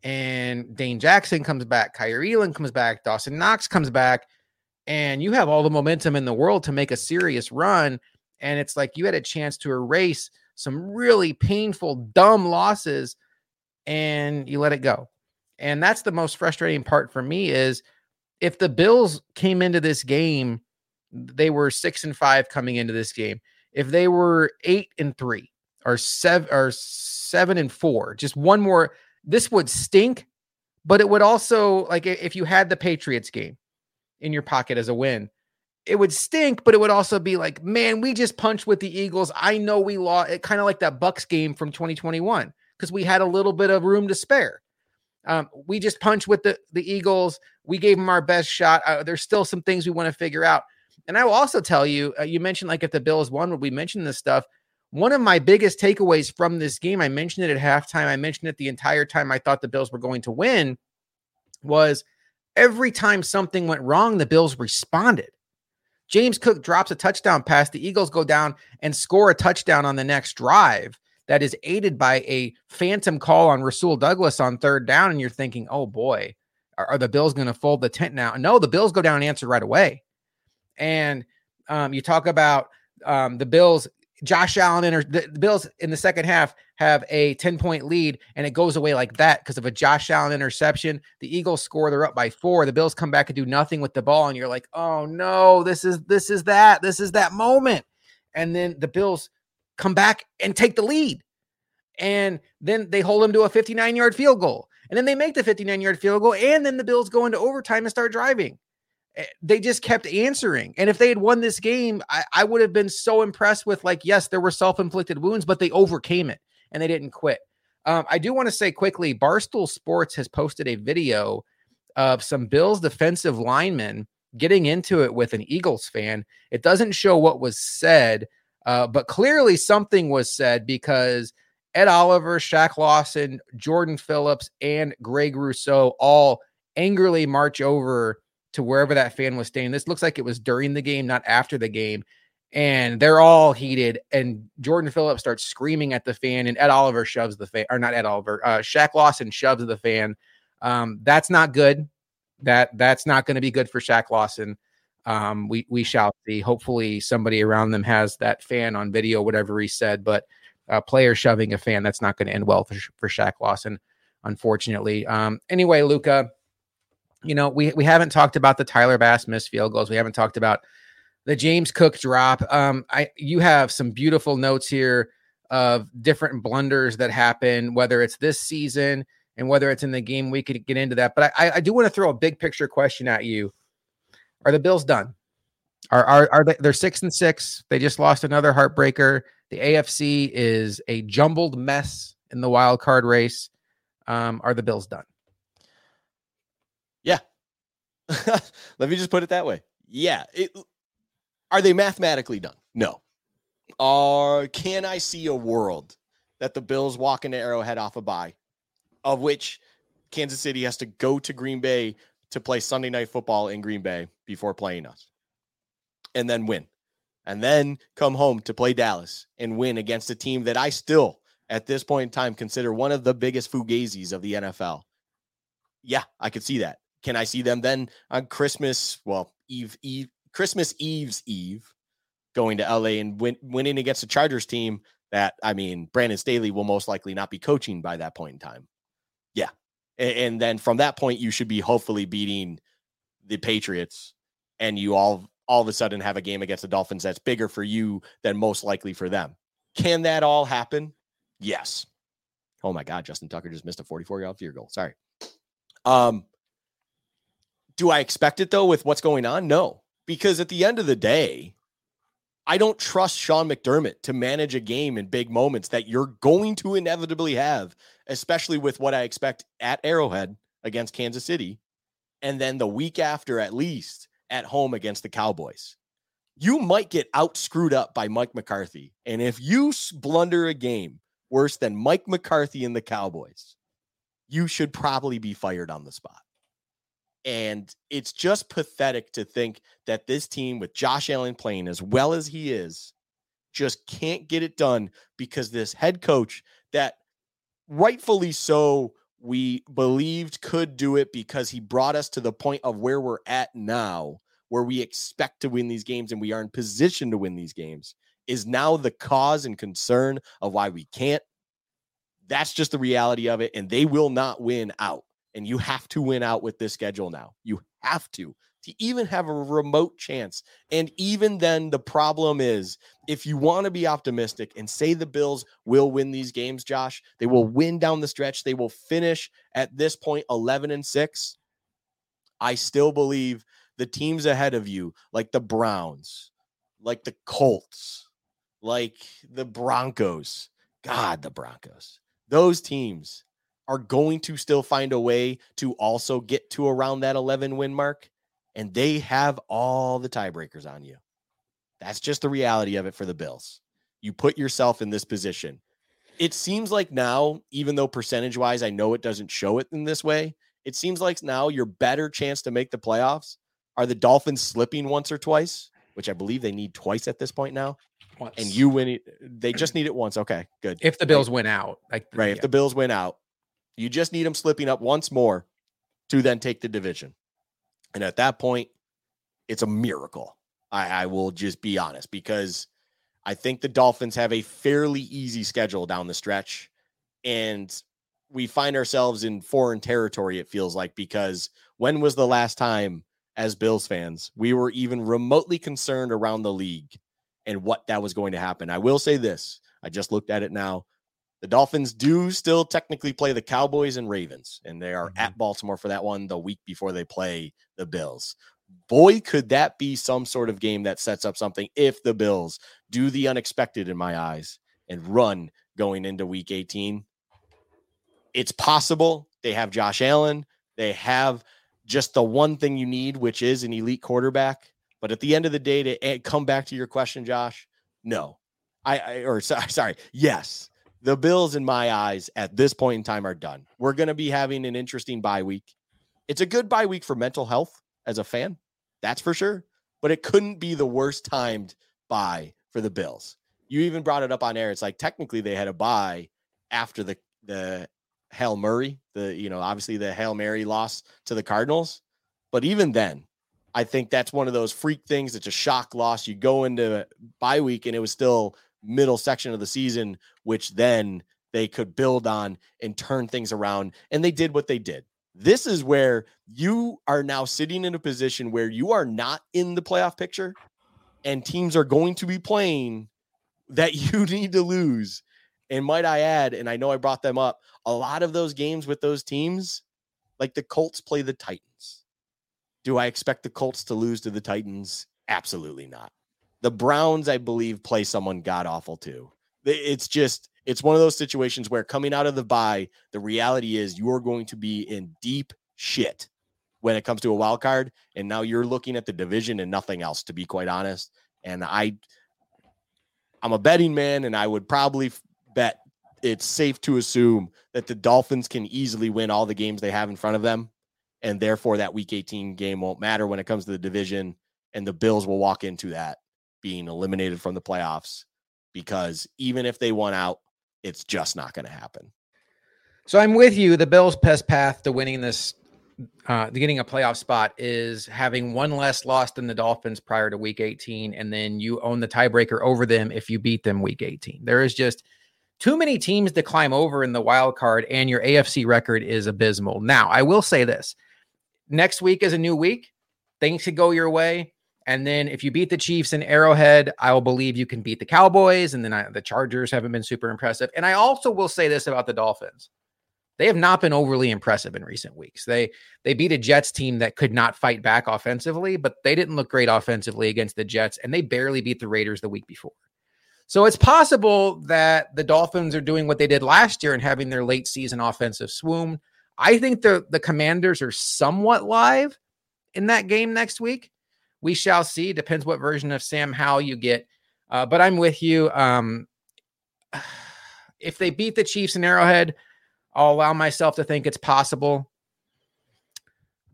and Dane Jackson comes back, Kaiir Elam comes back, Dawson Knox comes back, and you have all the momentum in the world to make a serious run. And it's like you had a chance to erase some really painful, dumb losses, and you let it go. And that's the most frustrating part for me is if the Bills came into this game, they were six and five coming into this game. If they were eight and three or seven or seven and four, just one more this would stink, but it would also like if you had the Patriots game in your pocket as a win, it would stink, but it would also be like, man, we just punched with the Eagles. I know we lost. It kind of like that Bucks game from 2021 because we had a little bit of room to spare. Um, we just punched with the the Eagles. We gave them our best shot. Uh, there's still some things we want to figure out. And I will also tell you, uh, you mentioned like if the Bills won, would we mention this stuff? One of my biggest takeaways from this game, I mentioned it at halftime, I mentioned it the entire time I thought the Bills were going to win, was every time something went wrong, the Bills responded. James Cook drops a touchdown pass. The Eagles go down and score a touchdown on the next drive that is aided by a phantom call on Rasul Douglas on third down. And you're thinking, oh boy, are, are the Bills going to fold the tent now? No, the Bills go down and answer right away. And um, you talk about um, the Bills Josh Allen and the, the Bills in the second half have a 10 point lead and it goes away like that because of a Josh Allen interception. The Eagles score, they're up by four. The Bills come back and do nothing with the ball, and you're like, oh no, this is this is that, this is that moment. And then the Bills come back and take the lead. And then they hold them to a 59 yard field goal. And then they make the 59 yard field goal. And then the Bills go into overtime and start driving. Eh, they just kept answering. And if they had won this game, I, I would have been so impressed with like, yes, there were self-inflicted wounds, but they overcame it and they didn't quit. Um, I do want to say quickly, Barstool Sports has posted a video of some Bills defensive linemen getting into it with an Eagles fan. It doesn't show what was said, uh, but clearly something was said because Ed Oliver, Shaq Lawson, Jordan Phillips, and Greg Rousseau all angrily march over to wherever that fan was staying. This looks like it was during the game, not after the game. And they're all heated. And Jordan Phillips starts screaming at the fan, and Ed Oliver shoves the fan, or not Ed Oliver, uh, Shaq Lawson shoves the fan. Um, that's not good. That that's not going to be good for Shaq Lawson. Um, we we shall see. Hopefully, somebody around them has that fan on video, whatever he said. But a player shoving a fan, that's not going to end well for for Shaq Lawson, unfortunately. Um, anyway, Luka, you know, we we haven't talked about the Tyler Bass missed field goals. We haven't talked about the James Cook drop. Um, I you have some beautiful notes here of different blunders that happen, whether it's this season and whether it's in the game. We could get into that, but I, I do want to throw a big picture question at you: Are the Bills done? Are are are they? They're six and six. They just lost another heartbreaker. The AFC is a jumbled mess in the wild card race. Um, are the Bills done? Yeah. Let me just put it that way. Yeah. It, are they mathematically done? No. Uh, can I see a world that the Bills walk into Arrowhead off a bye, of which Kansas City has to go to Green Bay to play Sunday night football in Green Bay before playing us and then win? and then come home to play Dallas and win against a team that I still, at this point in time, consider one of the biggest fugazis of the NFL. Yeah, I could see that. Can I see them then on Christmas? Well, Eve, Eve, Christmas Eve's Eve, going to LA and win, winning against the Chargers team that I mean, Brandon Staley will most likely not be coaching by that point in time. Yeah. And, then from that point, you should be hopefully beating the Patriots and you all all of a sudden have a game against the Dolphins that's bigger for you than most likely for them. Can that all happen? Yes. Oh my God, Justin Tucker just missed a 44 yard field goal. Sorry. Um, do I expect it though with what's going on? No, because at the end of the day, I don't trust Sean McDermott to manage a game in big moments that you're going to inevitably have, especially with what I expect at Arrowhead against Kansas City. And then the week after, at least at home against the Cowboys. You might get out screwed up by Mike McCarthy. And if you blunder a game worse than Mike McCarthy and the Cowboys, you should probably be fired on the spot. And it's just pathetic to think that this team with Josh Allen playing as well as he is just can't get it done because this head coach that rightfully so we believed could do it because he brought us to the point of where we're at now where we expect to win these games and we are in position to win these games is now the cause and concern of why we can't. That's just the reality of it and they will not win out and you have to win out with this schedule now. You have to to even have a remote chance. And even then, the problem is if you want to be optimistic and say the Bills will win these games, Josh, they will win down the stretch. They will finish at this point 11 and 6. I still believe the teams ahead of you, like the Browns, like the Colts, like the Broncos, God, the Broncos, those teams are going to still find a way to also get to around that 11 win mark. And they have all the tiebreakers on you. That's just the reality of it for the Bills. You put yourself in this position. It seems like now, even though percentage wise, I know it doesn't show it in this way, it seems like now your better chance to make the playoffs are the Dolphins slipping once or twice, which I believe they need twice at this point now. Once. And you win it. They just need it once. Okay, good. If the Bills win out, like right, yeah. if the Bills win out, you just need them slipping up once more to then take the division. And at that point, it's a miracle. I, I will just be honest because I think the Dolphins have a fairly easy schedule down the stretch. And we find ourselves in foreign territory, it feels like, because when was the last time, as Bills fans, we were even remotely concerned around the league and what that was going to happen? I will say this I just looked at it now. The Dolphins do still technically play the Cowboys and Ravens, and they are mm-hmm. at Baltimore for that one the week before they play the Bills. Boy, could that be some sort of game that sets up something if the Bills do the unexpected in my eyes and run going into week 18. It's possible. They have Josh Allen. They have just the one thing you need, which is an elite quarterback. But at the end of the day, to come back to your question, Josh, no. I, I or sorry, sorry, yes the Bills, in my eyes, at this point in time, are done. We're going to be having an interesting bye week. It's a good bye week for mental health as a fan, that's for sure. But it couldn't be the worst timed bye for the Bills. You even brought it up on air. It's like technically they had a bye after the the Hail Murray, the you know obviously the Hail Mary loss to the Cardinals. But even then, I think that's one of those freak things. It's a shock loss. You go into bye week and it was still middle section of the season, which then they could build on and turn things around. And they did what they did. This is where you are now sitting in a position where you are not in the playoff picture and teams are going to be playing that you need to lose. And might I add, and I know I brought them up, a lot of those games with those teams, like the Colts play the Titans. Do I expect the Colts to lose to the Titans? Absolutely not. The Browns, I believe, play someone god awful too. It's just it's one of those situations where coming out of the bye, the reality is you're going to be in deep shit when it comes to a wild card, and now you're looking at the division and nothing else, to be quite honest. And I, I'm a betting man, and I would probably bet it's safe to assume that the Dolphins can easily win all the games they have in front of them, and therefore that Week 18 game won't matter when it comes to the division, and the Bills will walk into that being eliminated from the playoffs because even if they won out, it's just not going to happen. So I'm with you. The Bills' best path to winning this, uh, getting a playoff spot is having one less loss than the Dolphins prior to Week 18, and then you own the tiebreaker over them if you beat them Week 18. There is just too many teams to climb over in the wild card, and your AFC record is abysmal. Now, I will say this: next week is a new week. Things could go your way. And then if you beat the Chiefs in Arrowhead, I will believe you can beat the Cowboys. And then I, the Chargers haven't been super impressive. And I also will say this about the Dolphins. They have not been overly impressive in recent weeks. They they beat a Jets team that could not fight back offensively, but they didn't look great offensively against the Jets, and they barely beat the Raiders the week before. So it's possible that the Dolphins are doing what they did last year and having their late season offensive swoon. I think the the Commanders are somewhat live in that game next week we shall see. Depends what version of Sam Howell you get. Uh, but I'm with you. Um, if they beat the Chiefs in Arrowhead, I'll allow myself to think it's possible.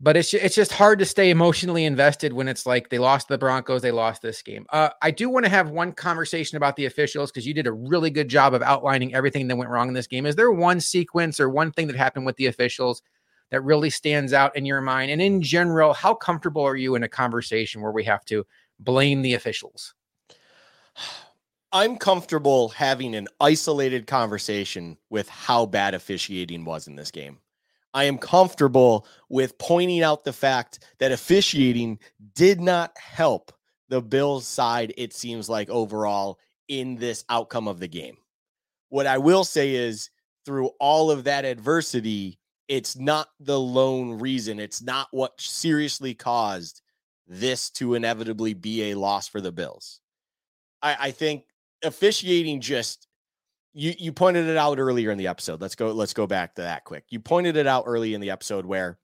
But it's it's just hard to stay emotionally invested when it's like they lost the Broncos, they lost this game. Uh, I do want to have one conversation about the officials because you did a really good job of outlining everything that went wrong in this game. Is there one sequence or one thing that happened with the officials that really stands out in your mind? And in general, how comfortable are you in a conversation where we have to blame the officials? I'm comfortable having an isolated conversation with how bad officiating was in this game. I am comfortable with pointing out the fact that officiating did not help the Bills side, it seems like overall, in this outcome of the game. What I will say is, through all of that adversity, it's not the lone reason. It's not what seriously caused this to inevitably be a loss for the Bills. I, I think officiating just you you pointed it out earlier in the episode. Let's go let's go back to that quick. You pointed it out early in the episode where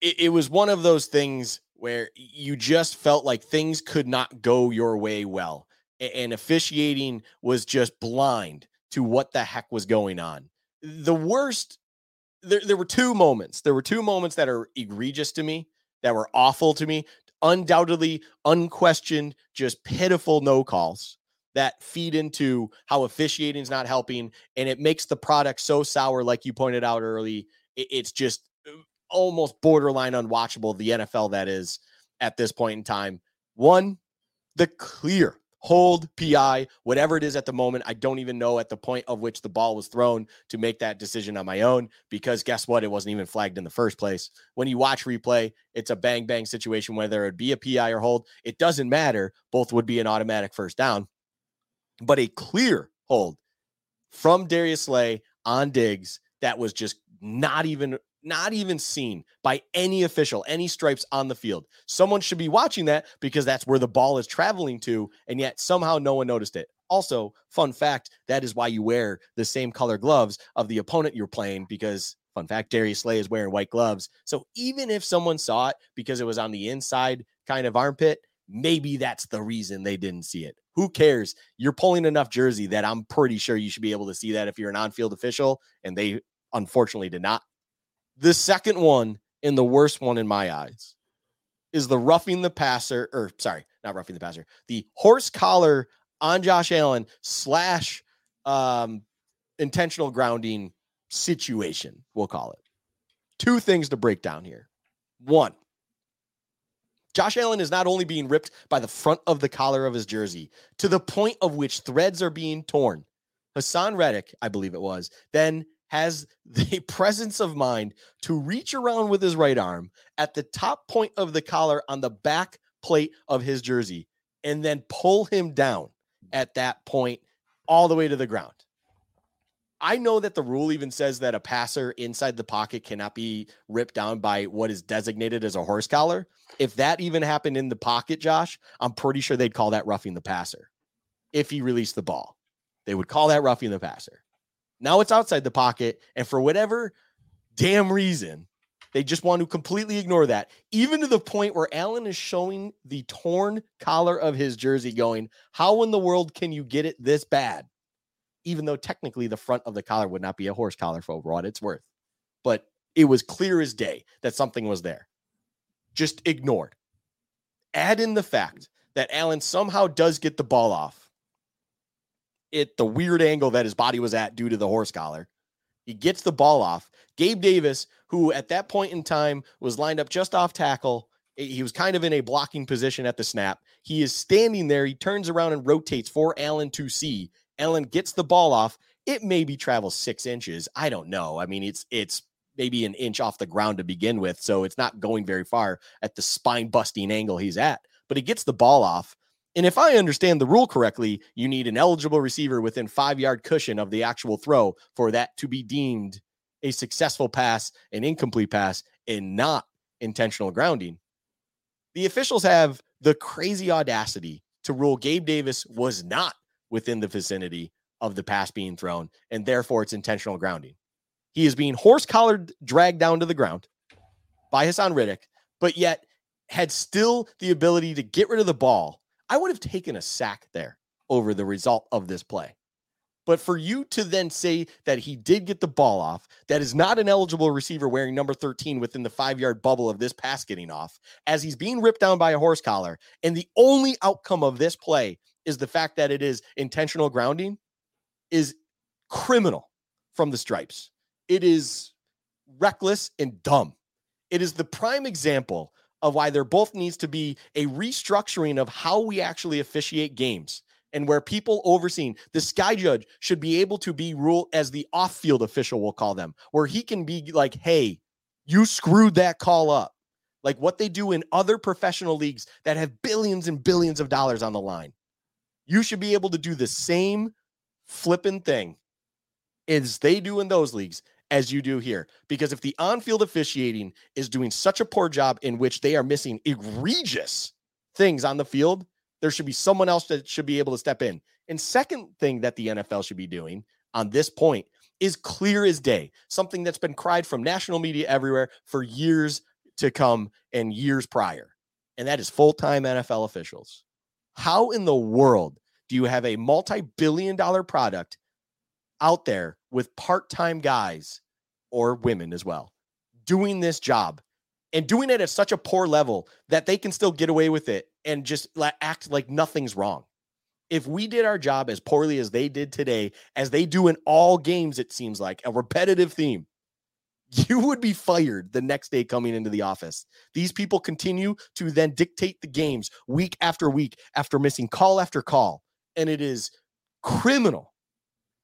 it, it was one of those things where you just felt like things could not go your way well. And officiating was just blind to what the heck was going on the worst there, there were two moments. There were two moments that are egregious to me, that were awful to me, undoubtedly, unquestioned, just pitiful no calls that feed into how officiating is not helping. And it makes the product so sour, like you pointed out early. It, it's just uh, almost borderline unwatchable, the NFL that is at this point in time. One, the clear hold, PI, whatever it is at the moment. I don't even know at the point of which the ball was thrown to make that decision on my own because guess what? It wasn't even flagged in the first place. When you watch replay, it's a bang bang situation, whether it be a PI or hold. It doesn't matter. Both would be an automatic first down. But a clear hold from Darius Slay on Diggs that was just not even not even seen by any official, any stripes on the field. Someone should be watching that because that's where the ball is traveling to, and yet somehow no one noticed it. Also, fun fact that is why you wear the same color gloves of the opponent you're playing because, fun fact, Darius Slay is wearing white gloves. So even if someone saw it because it was on the inside kind of armpit, maybe that's the reason they didn't see it. Who cares? You're pulling enough jersey that I'm pretty sure you should be able to see that if you're an on field official, and they unfortunately did not the second one, and the worst one in my eyes, is the roughing the passer, or sorry, not roughing the passer, the horse collar on Josh Allen slash um, intentional grounding situation, we'll call it. Two things to break down here. One, Josh Allen is not only being ripped by the front of the collar of his jersey to the point of which threads are being torn. Haason Reddick, I believe it was, then has the presence of mind to reach around with his right arm at the top point of the collar on the back plate of his jersey and then pull him down at that point all the way to the ground. I know that the rule even says that a passer inside the pocket cannot be ripped down by what is designated as a horse collar. If that even happened in the pocket, Josh, I'm pretty sure they'd call that roughing the passer. If he released the ball, they would call that roughing the passer. Now it's outside the pocket. And for whatever damn reason, they just want to completely ignore that, even to the point where Allen is showing the torn collar of his jersey, going, How in the world can you get it this bad? Even though technically the front of the collar would not be a horse collar for what it's worth. But it was clear as day that something was there, just ignored. Add in the fact that Allen somehow does get the ball off at the weird angle that his body was at due to the horse collar. He gets the ball off. Gabe Davis, who at that point in time was lined up just off tackle, eh, he was kind of in a blocking position at the snap. He is standing there. He turns around and rotates for Allen to see. Allen gets the ball off. It maybe travels six inches. I don't know. I mean, it's it's maybe an inch off the ground to begin with, so it's not going very far at the spine busting angle he's at. But he gets the ball off. And if I understand the rule correctly, you need an eligible receiver within five yard cushion of the actual throw for that to be deemed a successful pass, an incomplete pass, and not intentional grounding. The officials have the crazy audacity to rule Gabe Davis was not within the vicinity of the pass being thrown, and therefore it's intentional grounding. He is being horse collared, dragged down to the ground by Haason Reddick, but yet had still the ability to get rid of the ball. I would have taken a sack there over the result of this play. But for you to then say that he did get the ball off, that is not an eligible receiver wearing number 13 within the five yard bubble of this pass getting off, as he's being ripped down by a horse collar. And the only outcome of this play is the fact that it is intentional grounding, is criminal from the stripes. It is reckless and dumb. It is the prime example of why there both needs to be a restructuring of how we actually officiate games and where people overseeing the sky judge should be able to be ruled as the off-field official we'll call them where he can be like hey you screwed that call up. Like what they do in other professional leagues that have billions and billions of dollars on the line. You should be able to do the same flipping thing as they do in those leagues as you do here because if the on-field officiating is doing such a poor job in which they are missing egregious things on the field there should be someone else that should be able to step in. And second thing that the NFL should be doing on this point is clear as day, something that's been cried from national media everywhere for years to come and years prior. And that is full-time NFL officials. How in the world do you have a multi-billion dollar product out there with part-time guys or women as well doing this job and doing it at such a poor level that they can still get away with it and just act like nothing's wrong. If we did our job as poorly as they did today, as they do in all games, it seems like a repetitive theme, you would be fired the next day coming into the office. These people continue to then dictate the games week after week after missing call after call. And it is criminal.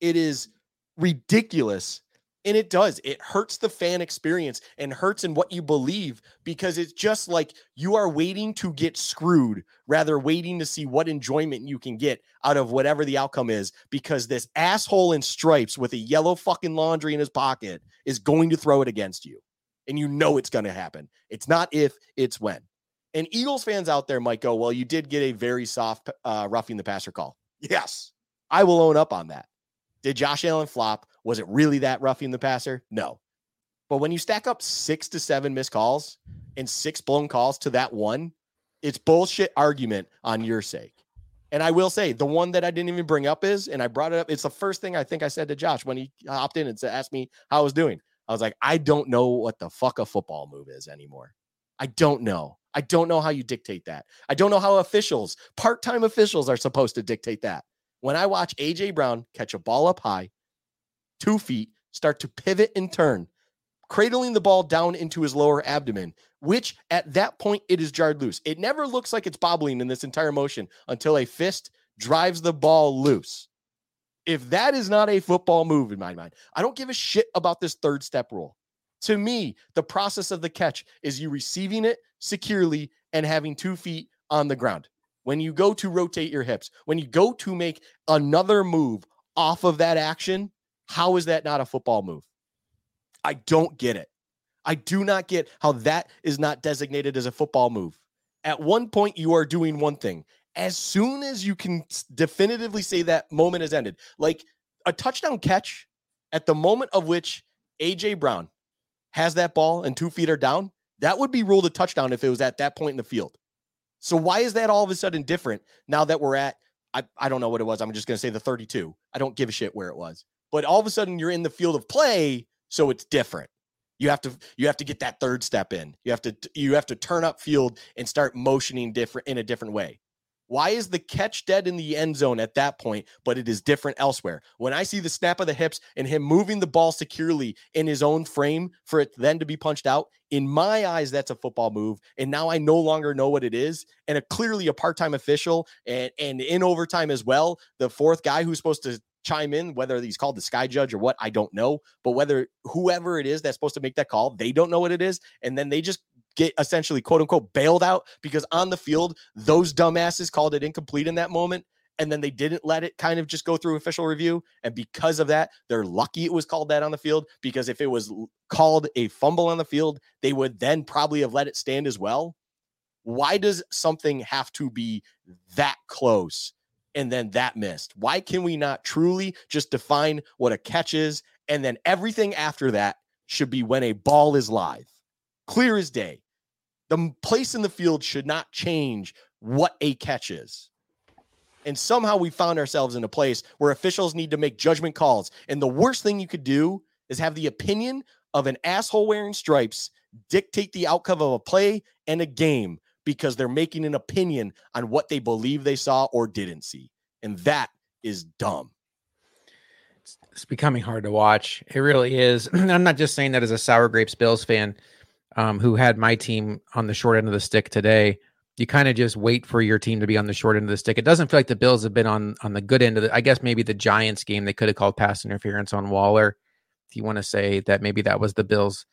It is ridiculous and it does. It hurts the fan experience and hurts in what you believe because it's just like you are waiting to get screwed rather waiting to see what enjoyment you can get out of whatever the outcome is because this asshole in stripes with a yellow fucking laundry in his pocket is going to throw it against you. And you know it's going to happen. It's not if, it's when. And Eagles fans out there might go, well, you did get a very soft uh, roughing the passer call. Yes, I will own up on that. Did Josh Allen flop? Was it really that roughing the passer? No. But when you stack up six to seven missed calls and six blown calls to that one, it's bullshit argument on your sake. And I will say the one that I didn't even bring up is, and I brought it up. It's the first thing I think I said to Josh when he hopped in and asked me how I was doing. I was like, I don't know what the fuck a football move is anymore. I don't know. I don't know how you dictate that. I don't know how officials, part time officials, are supposed to dictate that when I watch AJ Brown catch a ball up high, two feet, start to pivot and turn, cradling the ball down into his lower abdomen, which at that point it is jarred loose. It never looks like it's bobbling in this entire motion until a fist drives the ball loose. If that is not a football move in my mind, I don't give a shit about this third step rule. To me, the process of the catch is you receiving it securely and having two feet on the ground when you go to rotate your hips, when you go to make another move off of that action, how is that not a football move? I don't get it. I do not get how that is not designated as a football move. At one point, you are doing one thing. As soon as you can definitively say that moment has ended, like a touchdown catch at the moment of which AJ Brown has that ball and two feet are down, that would be ruled a touchdown if it was at that point in the field. So why is that all of a sudden different now that we're at I, I don't know what it was. I'm just going to say the 32. I don't give a shit where it was. But all of a sudden you're in the field of play, so it's different. You have to you have to get that third step in. You have to you have to turn up field and start motioning different in a different way. Why is the catch dead in the end zone at that point, but it is different elsewhere? When I see the snap of the hips and him moving the ball securely in his own frame for it then to be punched out, in my eyes, that's a football move. And now I no longer know what it is. And a clearly a part-time official and, and in overtime as well, the fourth guy who's supposed to chime in, whether he's called the sky judge or what, I don't know. But whether whoever it is that's supposed to make that call, they don't know what it is. And then they just get essentially quote unquote bailed out because on the field, those dumbasses called it incomplete in that moment. And then they didn't let it kind of just go through official review. And because of that, they're lucky it was called that on the field. Because if it was called a fumble on the field, they would then probably have let it stand as well. Why does something have to be that close and then that missed? Why can we not truly just define what a catch is? And then everything after that should be when a ball is live, clear as day. The place in the field should not change what a catch is. And somehow we found ourselves in a place where officials need to make judgment calls. And the worst thing you could do is have the opinion of an asshole wearing stripes dictate the outcome of a play and a game because they're making an opinion on what they believe they saw or didn't see. And that is dumb. It's becoming hard to watch. It really is. I'm not just saying that as a Sour Grapes Bills fan um, who had my team on the short end of the stick today. You kind of just wait for your team to be on the short end of the stick. It doesn't feel like the Bills have been on on the good end of the. I guess maybe the Giants game they could have called pass interference on Waller. If you want to say that maybe that was the Bills'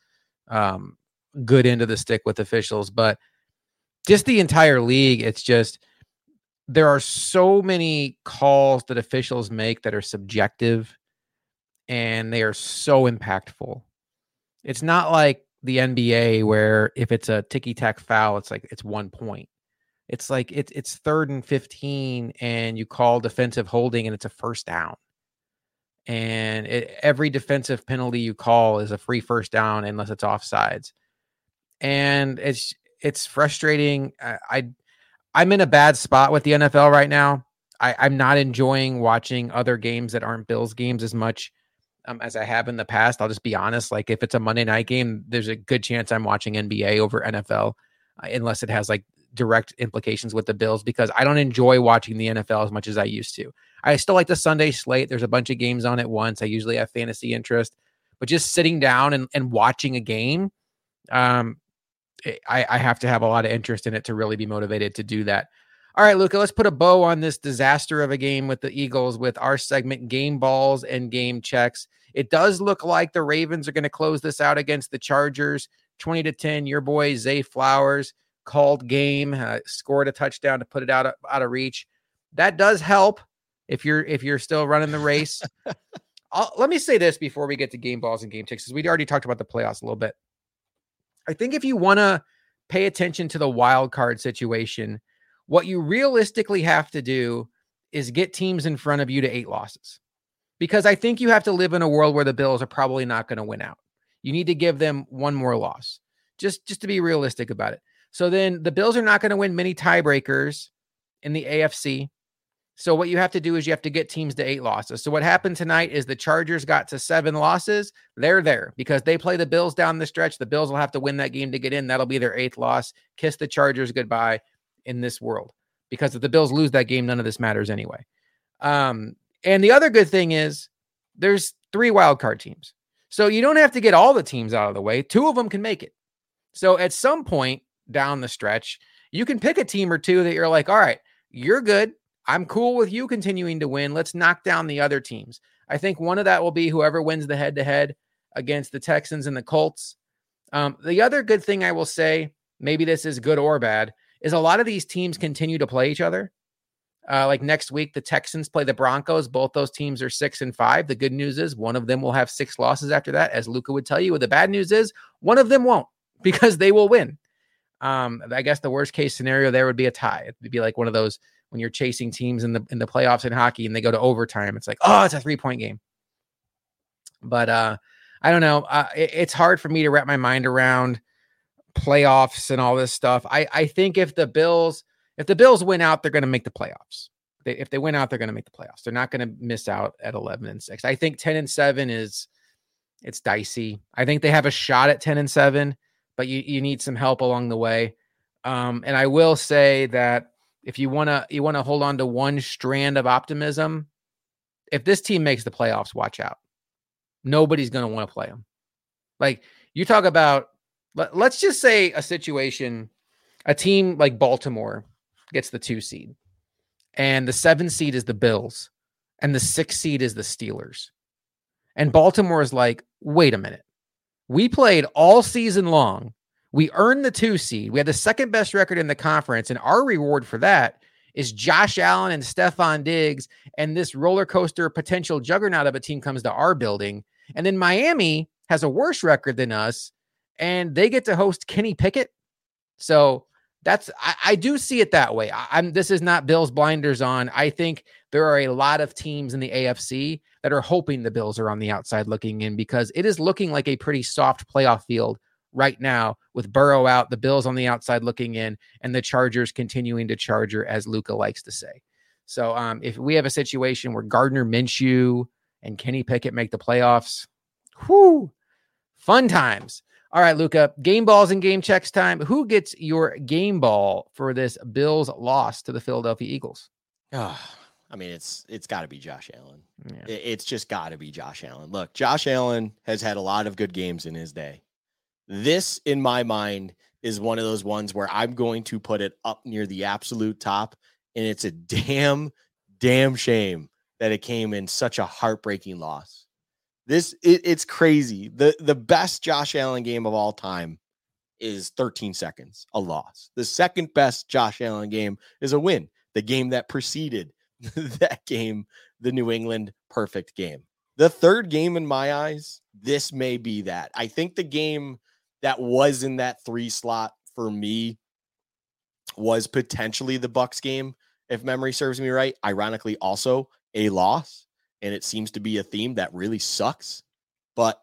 um, good end of the stick with officials, but just the entire league, it's just there are so many calls that officials make that are subjective and they are so impactful. It's not like the NBA where if it's a ticky tack foul, it's like it's one point. It's like it's it's third and 15 and you call defensive holding and it's a first down. And it, every defensive penalty you call is a free first down unless it's offsides. And it's it's frustrating. I, I I'm in a bad spot with the NFL right now. I, I'm not enjoying watching other games that aren't Bills games as much um, as I have in the past. I'll just be honest. Like if it's a Monday night game, there's a good chance I'm watching NBA over NFL, uh, unless it has like direct implications with the Bills because I don't enjoy watching the NFL as much as I used to. I still like the Sunday slate. There's a bunch of games on at once. I usually have fantasy interest, but just sitting down and, and watching a game, um, I, I have to have a lot of interest in it to really be motivated to do that. All right, Luka, let's put a bow on this disaster of a game with the Eagles with our segment game balls and game checks. It does look like the Ravens are going to close this out against the Chargers 20 to 10. Your boy Zay Flowers called game, uh, scored a touchdown to put it out of, out of reach. That does help if you're if you're still running the race. let me say this before we get to game balls and game checks, because we already talked about the playoffs a little bit. I think if you want to pay attention to the wild card situation, what you realistically have to do is get teams in front of you to eight losses. Because I think you have to live in a world where the Bills are probably not going to win out. You need to give them one more loss. Just just to be realistic about it. So then the Bills are not going to win many tiebreakers in the AFC. So what you have to do is you have to get teams to eight losses. So what happened tonight is the Chargers got to seven losses. They're there because they play the Bills down the stretch. The Bills will have to win that game to get in. That'll be their eighth loss. Kiss the Chargers goodbye in this world because if the Bills lose that game, none of this matters anyway. Um, and the other good thing is there's three wild card teams. So you don't have to get all the teams out of the way. Two of them can make it. So at some point down the stretch, you can pick a team or two that you're like, all right, you're good. I'm cool with you continuing to win. Let's knock down the other teams. I think one of that will be whoever wins the head to head against the Texans and the Colts. Um, the other good thing I will say, maybe this is good or bad, is a lot of these teams continue to play each other. Uh, like next week, the Texans play the Broncos. Both those teams are six and five. The good news is one of them will have six losses after that, as Luka would tell you. The bad news is one of them won't because they will win. Um, I guess the worst case scenario there would be a tie. It would be like one of those when you're chasing teams in the in the playoffs in hockey and they go to overtime. It's like, oh, it's a three point game. But uh, I don't know. Uh, it, it's hard for me to wrap my mind around playoffs and all this stuff. I I think if the Bills if the Bills win out, they're going to make the playoffs. They, if they win out, they're going to make the playoffs. They're not going to miss out at 11 and 6. I think 10 and 7 is It's dicey. I think they have a shot at 10 and 7, but you, you need some help along the way. Um, and I will say that if you want to you want to hold on to one strand of optimism, if this team makes the playoffs, watch out. Nobody's going to want to play them. Like you talk about let, let's just say a situation a team like Baltimore gets the 2 seed and the 7 seed is the Bills and the 6 seed is the Steelers. And Baltimore is like, "Wait a minute. We played all season long we earned the two seed. We had the second best record in the conference. And our reward for that is Josh Allen and Stefon Diggs. And this roller coaster potential juggernaut of a team comes to our building. And then Miami has a worse record than us. And they get to host Kenny Pickett. So that's I, I do see it that way. I, am this is not Bills blinders on. I think there are a lot of teams in the AFC that are hoping the Bills are on the outside looking in because it is looking like a pretty soft playoff field right now with Burrow out, the Bills on the outside looking in, and the Chargers continuing to charger, as Luka likes to say. So um, if we have a situation where Gardner Minshew and Kenny Pickett make the playoffs, whoo, fun times. All right, Luka, game balls and game checks time. Who gets your game ball for this Bills loss to the Philadelphia Eagles? Oh, I mean, it's it's got to be Josh Allen. Yeah. It's just got to be Josh Allen. Look, Josh Allen has had a lot of good games in his day. This, in my mind, is one of those ones where I'm going to put it up near the absolute top. And it's a damn, damn shame that it came in such a heartbreaking loss. This it, it's crazy. The the best Josh Allen game of all time is 13 seconds, a loss. The second best Josh Allen game is a win. The game that preceded that game, the New England perfect game. The third game in my eyes, this may be that. I think the game that was in that three slot for me was potentially the Bucs game, if memory serves me right. Ironically, also a loss, and it seems to be a theme that really sucks. But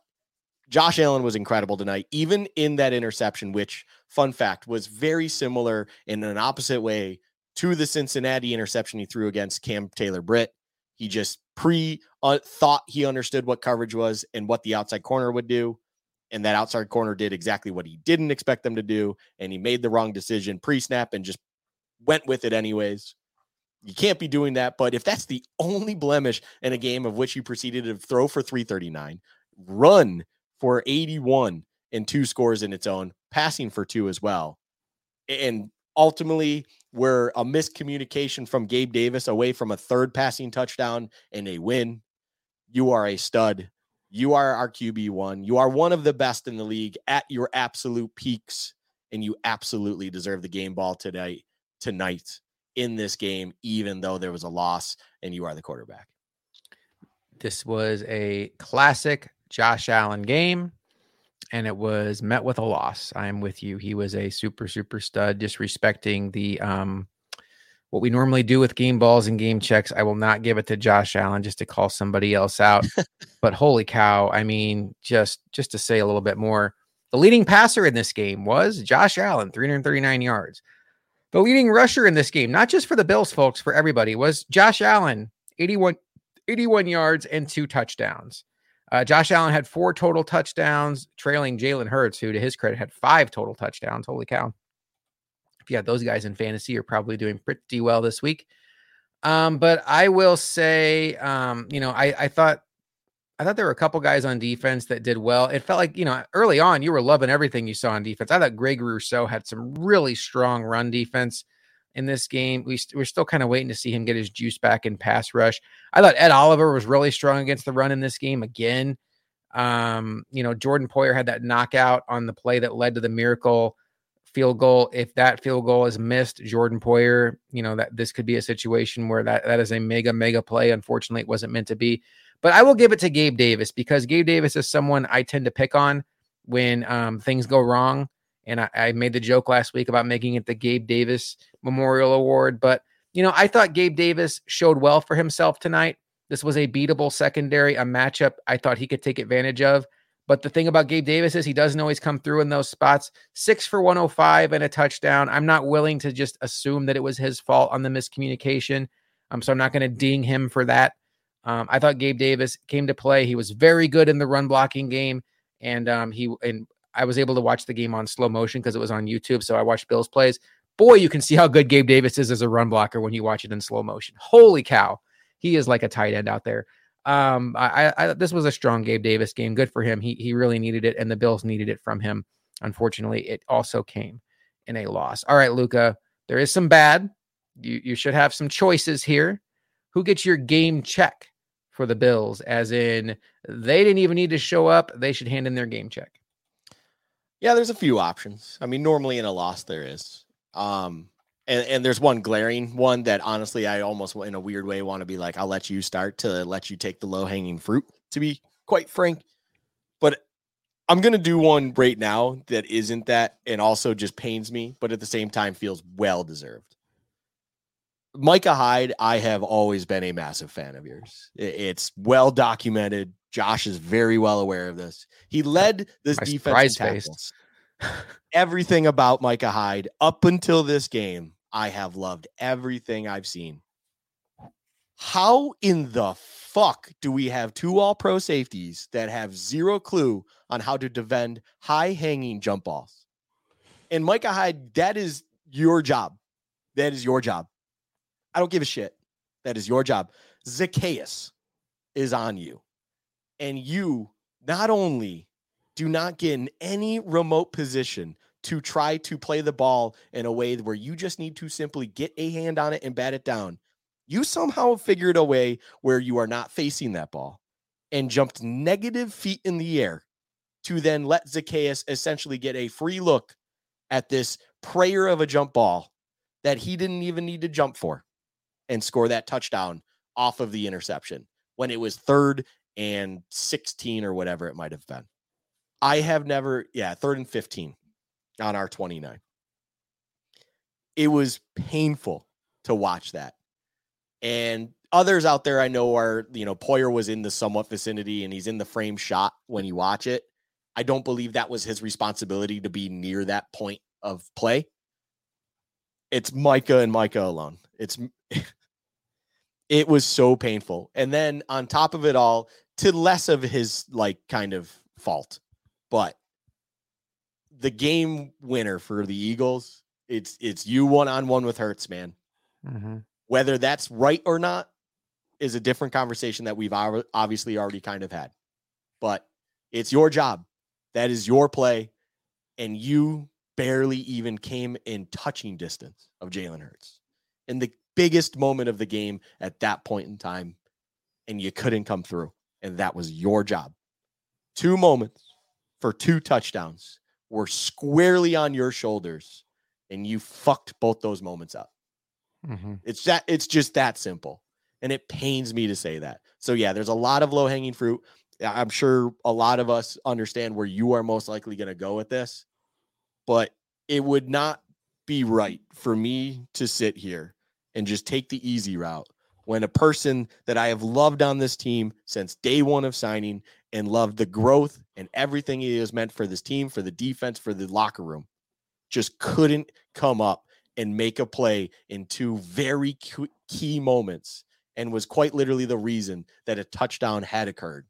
Josh Allen was incredible tonight, even in that interception, which, fun fact, was very similar in an opposite way to the Cincinnati interception he threw against Cam Taylor Britt. He just pre uh, thought he understood what coverage was and what the outside corner would do and that outside corner did exactly what he didn't expect them to do and he made the wrong decision pre-snap and just went with it anyways you can't be doing that but if that's the only blemish in a game of which you proceeded to throw for 339 run for 81 and two scores in its own passing for two as well. And ultimately we're a miscommunication from gabe davis away from a third passing touchdown and a win. You are a stud. You are our QB1. You are one of the best in the league at your absolute peaks, and you absolutely deserve the game ball today, tonight in this game, even though there was a loss and you are the quarterback. This was a classic Josh Allen game, and it was met with a loss. I am with you. He was a super, super stud, disrespecting the um what we normally do with game balls and game checks. I will not give it to Josh Allen just to call somebody else out. but holy cow, I mean, just just to say a little bit more, the leading passer in this game was Josh Allen, 339 yards. The leading rusher in this game, not just for the Bills folks, for everybody, was Josh Allen, 81 81 yards and two touchdowns. Uh, Josh Allen had four total touchdowns, trailing Jalen Hurts, who, to his credit, had five total touchdowns. Holy cow if you have those guys in fantasy, you're probably doing pretty well this week. Um, but I will say, um, you know, I, I thought I thought there were a couple guys on defense that did well. It felt like, you know, early on you were loving everything you saw on defense. I thought Greg Rousseau had some really strong run defense in this game. We st- we're still kind of waiting to see him get his juice back in pass rush. I thought Ed Oliver was really strong against the run in this game again. Um, you know, Jordan Poyer had that knockout on the play that led to the miracle field goal. If that field goal is missed, Jordan Poyer, you know, that this could be a situation where that, that is a mega, mega play. Unfortunately, it wasn't meant to be. But I will give it to Gabe Davis because Gabe Davis is someone I tend to pick on when um, things go wrong. And I, I made the joke last week about making it the Gabe Davis Memorial Award. But, you know, I thought Gabe Davis showed well for himself tonight. This was a beatable secondary, a matchup I thought he could take advantage of. But the thing about Gabe Davis is he doesn't always come through in those spots. Six for 105 and a touchdown. I'm not willing to just assume that it was his fault on the miscommunication. Um, so I'm not going to ding him for that. Um, I thought Gabe Davis came to play. He was very good in the run blocking game, and um, he and I was able to watch the game on slow motion because it was on YouTube. So I watched Bills plays. Boy, you can see how good Gabe Davis is as a run blocker when you watch it in slow motion. Holy cow, he is like a tight end out there. Um, I, I this was a strong Gabe Davis game. Good for him. He he really needed it, and the Bills needed it from him. Unfortunately, it also came in a loss. All right, Luka, there is some bad. You you should have some choices here. Who gets your game check for the Bills? As in, they didn't even need to show up. They should hand in their game check. Yeah, there's a few options. I mean, normally in a loss there is. Um, and, and there's one glaring one that honestly I almost in a weird way want to be like, I'll let you start to let you take the low hanging fruit, to be quite frank. But I'm gonna do one right now that isn't that and also just pains me, but at the same time feels well deserved. Micah Hyde, I have always been a massive fan of yours. It's well documented. Josh is very well aware of this. He led this My defense tackles. Everything about Micah Hyde up until this game, I have loved everything I've seen. How in the fuck do we have two all pro safeties that have zero clue on how to defend high hanging jump balls? And Micah Hyde, that is your job. That is your job. I don't give a shit. That is your job. Zaccheaus is on you. And you not only do not get in any remote position to try to play the ball in a way where you just need to simply get a hand on it and bat it down. You somehow figured a way where you are not facing that ball and jumped negative feet in the air to then let Zaccheaus essentially get a free look at this prayer of a jump ball that he didn't even need to jump for and score that touchdown off of the interception when it was third and 16 or whatever it might have been. I have never, yeah, third and 15 on our 29. It was painful to watch that. And others out there I know are, you know, Poyer was in the somewhat vicinity and he's in the frame shot when you watch it. I don't believe that was his responsibility to be near that point of play. It's Micah and Micah alone. It's it was so painful. And then on top of it all, to less of his like kind of fault. But the game winner for the Eagles, it's it's you one on one with Hurts, man. Mm-hmm. Whether that's right or not is a different conversation that we've obviously already kind of had. But it's your job. That is your play. And you barely even came in touching distance of Jalen Hurts in the biggest moment of the game at that point in time. And you couldn't come through. And that was your job. Two moments for two touchdowns were squarely on your shoulders. And you fucked both those moments up. Mm-hmm. It's that it's just that simple. And it pains me to say that. So yeah, there's a lot of low-hanging fruit. I'm sure a lot of us understand where you are most likely going to go with this. But it would not be right for me to sit here and just take the easy route when a person that I have loved on this team since day one of signing and loved the growth and everything he has meant for this team, for the defense, for the locker room, just couldn't come up and make a play in two very key moments and was quite literally the reason that a touchdown had occurred.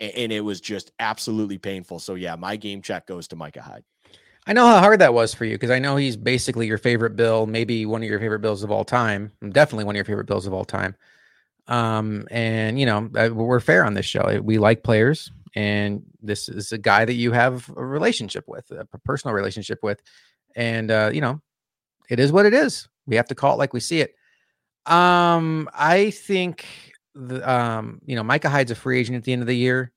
And it was just absolutely painful. So, yeah, my game check goes to Micah Hyde. I know how hard that was for you because I know he's basically your favorite bill, maybe one of your favorite bills of all time, definitely one of your favorite bills of all time. Um, and you know, uh, we're fair on this show. We like players, and this is a guy that you have a relationship with, a personal relationship with, and uh, you know, it is what it is. We have to call it like we see it. Um, I think the um, you know, Micah Hyde's a free agent at the end of the year.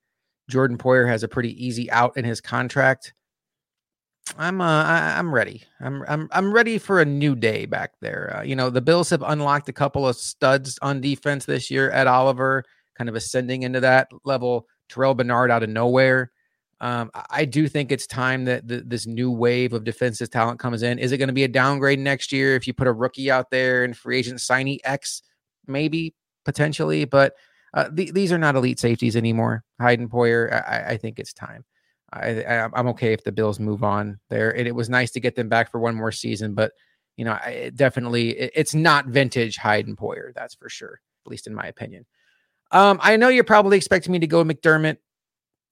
Jordan Poyer has a pretty easy out in his contract. I'm uh I, am ready. I'm I'm I'm ready for a new day back there. Uh, you know, the Bills have unlocked a couple of studs on defense this year. Ed Oliver kind of ascending into that level. Terrel Bernard out of nowhere. Um, I do think it's time that this new wave of defensive talent comes in. Is it going to be a downgrade next year if you put a rookie out there and free agent signing X? Maybe potentially, but uh, th- these are not elite safeties anymore. Hyde and Poyer, I, I think it's time. I, I am okay if the Bills move on there. And it was nice to get them back for one more season, but you know, I, definitely it, it's not vintage Hyde and Poyer. That's for sure, at least in my opinion. Um, I know you're probably expecting me to go McDermott,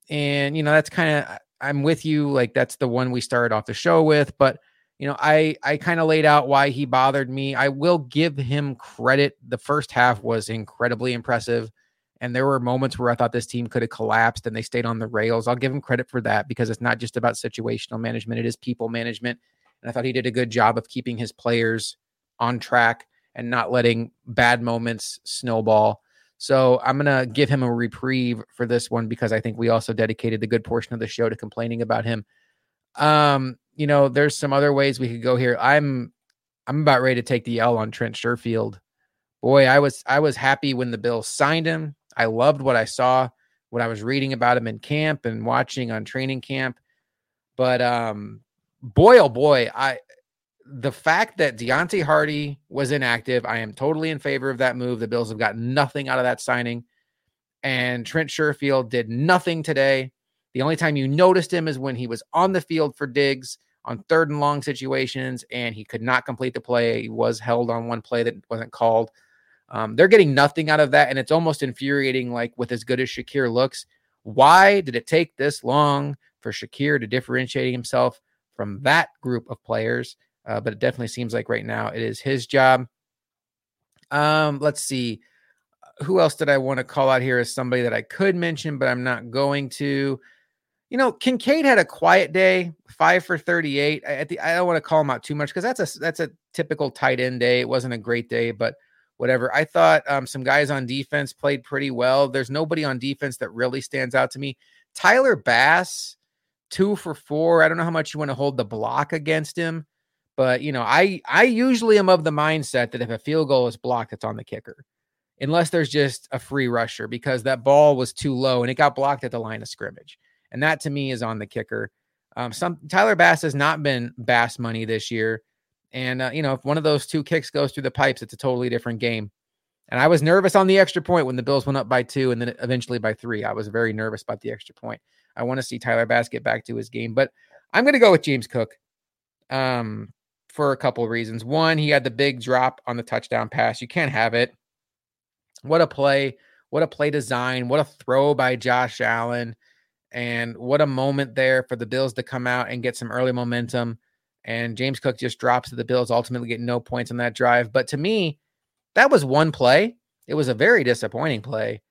and you know that's kind of I'm with you. Like that's the one we started off the show with, but you know, I I kind of laid out why he bothered me. I will give him credit. The first half was incredibly impressive. And there were moments where I thought this team could have collapsed and they stayed on the rails. I'll give him credit for that because it's not just about situational management, it is people management. And I thought he did a good job of keeping his players on track and not letting bad moments snowball. So I'm going to give him a reprieve for this one because I think we also dedicated the good portion of the show to complaining about him. Um, you know, there's some other ways we could go here. I'm I'm about ready to take the L on Trent Sherfield. Boy, I was I was happy when the Bills signed him. I loved what I saw when I was reading about him in camp and watching on training camp. But um boy oh boy, I the fact that Deonte Harty was inactive, I am totally in favor of that move. The Bills have got nothing out of that signing. And Trent Sherfield did nothing today. The only time you noticed him is when he was on the field for Diggs on third and long situations, and he could not complete the play. He was held on one play that wasn't called. Um, they're getting nothing out of that, and it's almost infuriating. Like with as good as Shakir looks, why did it take this long for Shakir to differentiate himself from that group of players? Uh, but it definitely seems like right now it is his job. Um, let's see. Who else did I want to call out here as somebody that I could mention, but I'm not going to? you know, Kincaid had a quiet day, five for 38. I, I don't want to call him out too much because that's a that's a typical tight end day. It wasn't a great day, but whatever. I thought um, some guys on defense played pretty well. There's nobody on defense that really stands out to me. Tyler Bass, two for four. I don't know how much you want to hold the block against him, but you know, I I usually am of the mindset that if a field goal is blocked, it's on the kicker, unless there's just a free rusher because that ball was too low and it got blocked at the line of scrimmage and that to me is on the kicker. Um, some Tyler Bass has not been Bass money this year, and uh, you know if one of those two kicks goes through the pipes, it's a totally different game. And I was nervous on the extra point when the Bills went up by two and then eventually by three. I was very nervous about the extra point. I want to see Tyler Bass get back to his game, but I'm going to go with James Cook um, for a couple of reasons. One, he had the big drop on the touchdown pass. You can't have it. What a play. What a play design. What a throw by Josh Allen. And what a moment there for the Bills to come out and get some early momentum. And James Cook just drops to the Bills, ultimately get no points on that drive. But to me, that was one play. It was a very disappointing play.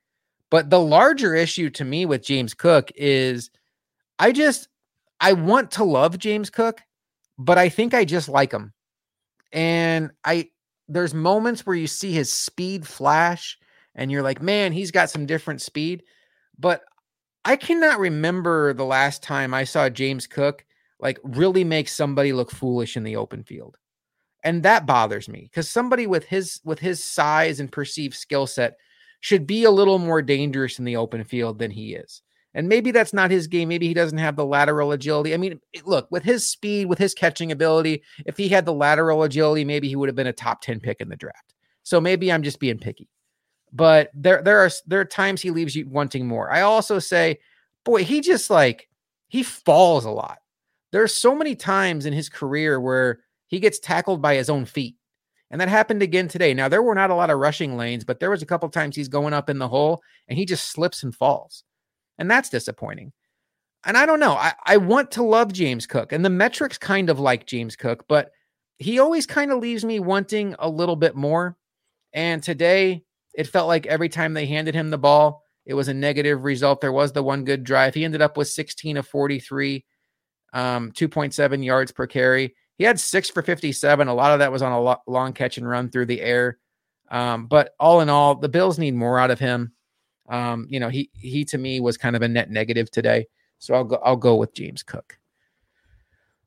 But the larger issue to me with James Cook is I just I want to love James Cook, but I think I just like him. And I there's moments where you see his speed flash and you're like, "Man, he's got some different speed." But I cannot remember the last time I saw James Cook like really makes somebody look foolish in the open field. And that bothers me because somebody with his with his size and perceived skill set should be a little more dangerous in the open field than he is. And maybe that's not his game. Maybe he doesn't have the lateral agility. I mean, look, with his speed, with his catching ability, if he had the lateral agility, maybe he would have been a top 10 pick in the draft. So maybe I'm just being picky but there there are there are times he leaves you wanting more. I also say, boy, he just like he falls a lot. There's so many times in his career where he gets tackled by his own feet. And that happened again today. Now there were not a lot of rushing lanes, but there was a couple times he's going up in the hole and he just slips and falls. And that's disappointing. And I don't know. I, I want to love James Cook. And the metrics kind of like James Cook, but he always kind of leaves me wanting a little bit more. And today it felt like every time they handed him the ball, it was a negative result. There was the one good drive. He ended up with 16 of 43, um, 2.7 yards per carry. He had six for 57. A lot of that was on a lo- long catch and run through the air. Um, but all in all, the Bills need more out of him. Um, you know, he he to me was kind of a net negative today. So I'll go I'll go with James Cook.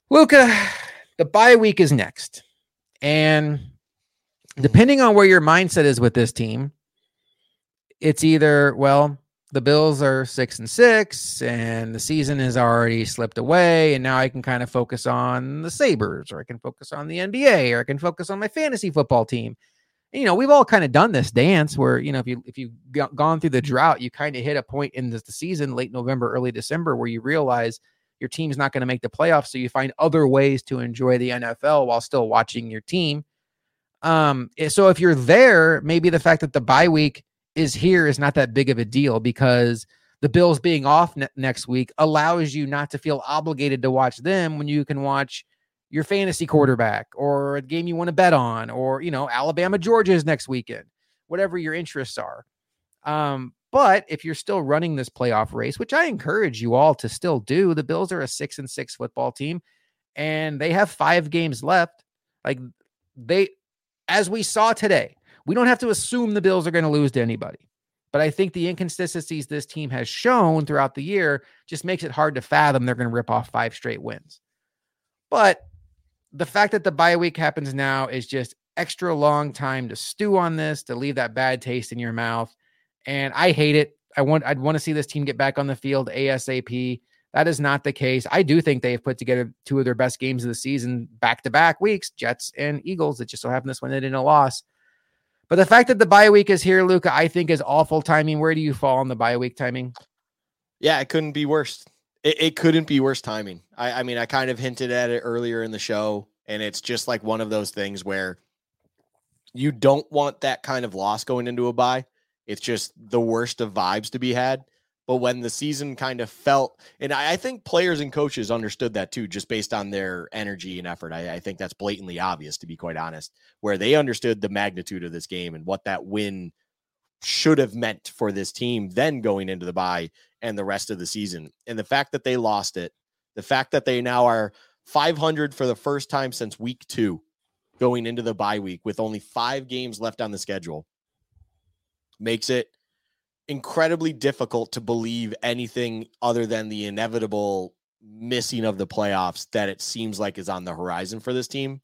Luka, the bye week is next. And depending on where your mindset is with this team, it's either well the bills are six and six and the season has already slipped away and now i can kind of focus on the sabres or i can focus on the nba or i can focus on my fantasy football team. And, you know we've all kind of done this dance where you know if you if you've gone through the drought you kind of hit a point in the, the season late november early december where you realize your team's not going to make the playoffs so you find other ways to enjoy the nfl while still watching your team. Um so if you're there maybe the fact that the bye week is here is not that big of a deal because the Bills being off ne- next week allows you not to feel obligated to watch them when you can watch your fantasy quarterback or a game you want to bet on or you know Alabama Georgia's next weekend whatever your interests are. Um but if you're still running this playoff race which I encourage you all to still do the Bills are a 6 and 6 football team and they have 5 games left. Like they as we saw today we don't have to assume the Bills are going to lose to anybody but I think the inconsistencies this team has shown throughout the year just makes it hard to fathom they're going to rip off five straight wins. But the fact that the bye week happens now is just extra long time to stew on this, to leave that bad taste in your mouth. And I hate it. I want I'd want to see this team get back on the field ASAP. That is not the case. I do think they've put together two of their best games of the season back to back weeks, Jets and Eagles. It just so happened this one they didn't a loss. But the fact that the bye week is here, Luka, I think is awful timing. Where do you fall on the bye week timing? Yeah, it couldn't be worse. It, it couldn't be worse timing. I, I mean, I kind of hinted at it earlier in the show, and it's just like one of those things where you don't want that kind of loss going into a bye. It's just the worst of vibes to be had. But when the season kind of felt, and I, I think players and coaches understood that too, just based on their energy and effort. I, I think that's blatantly obvious, to be quite honest, where they understood the magnitude of this game and what that win should have meant for this team then going into the bye and the rest of the season. And the fact that they lost it, the fact that they now are 500 for the first time since week two going into the bye week with only five games left on the schedule makes it incredibly difficult to believe anything other than the inevitable missing of the playoffs that it seems like is on the horizon for this team.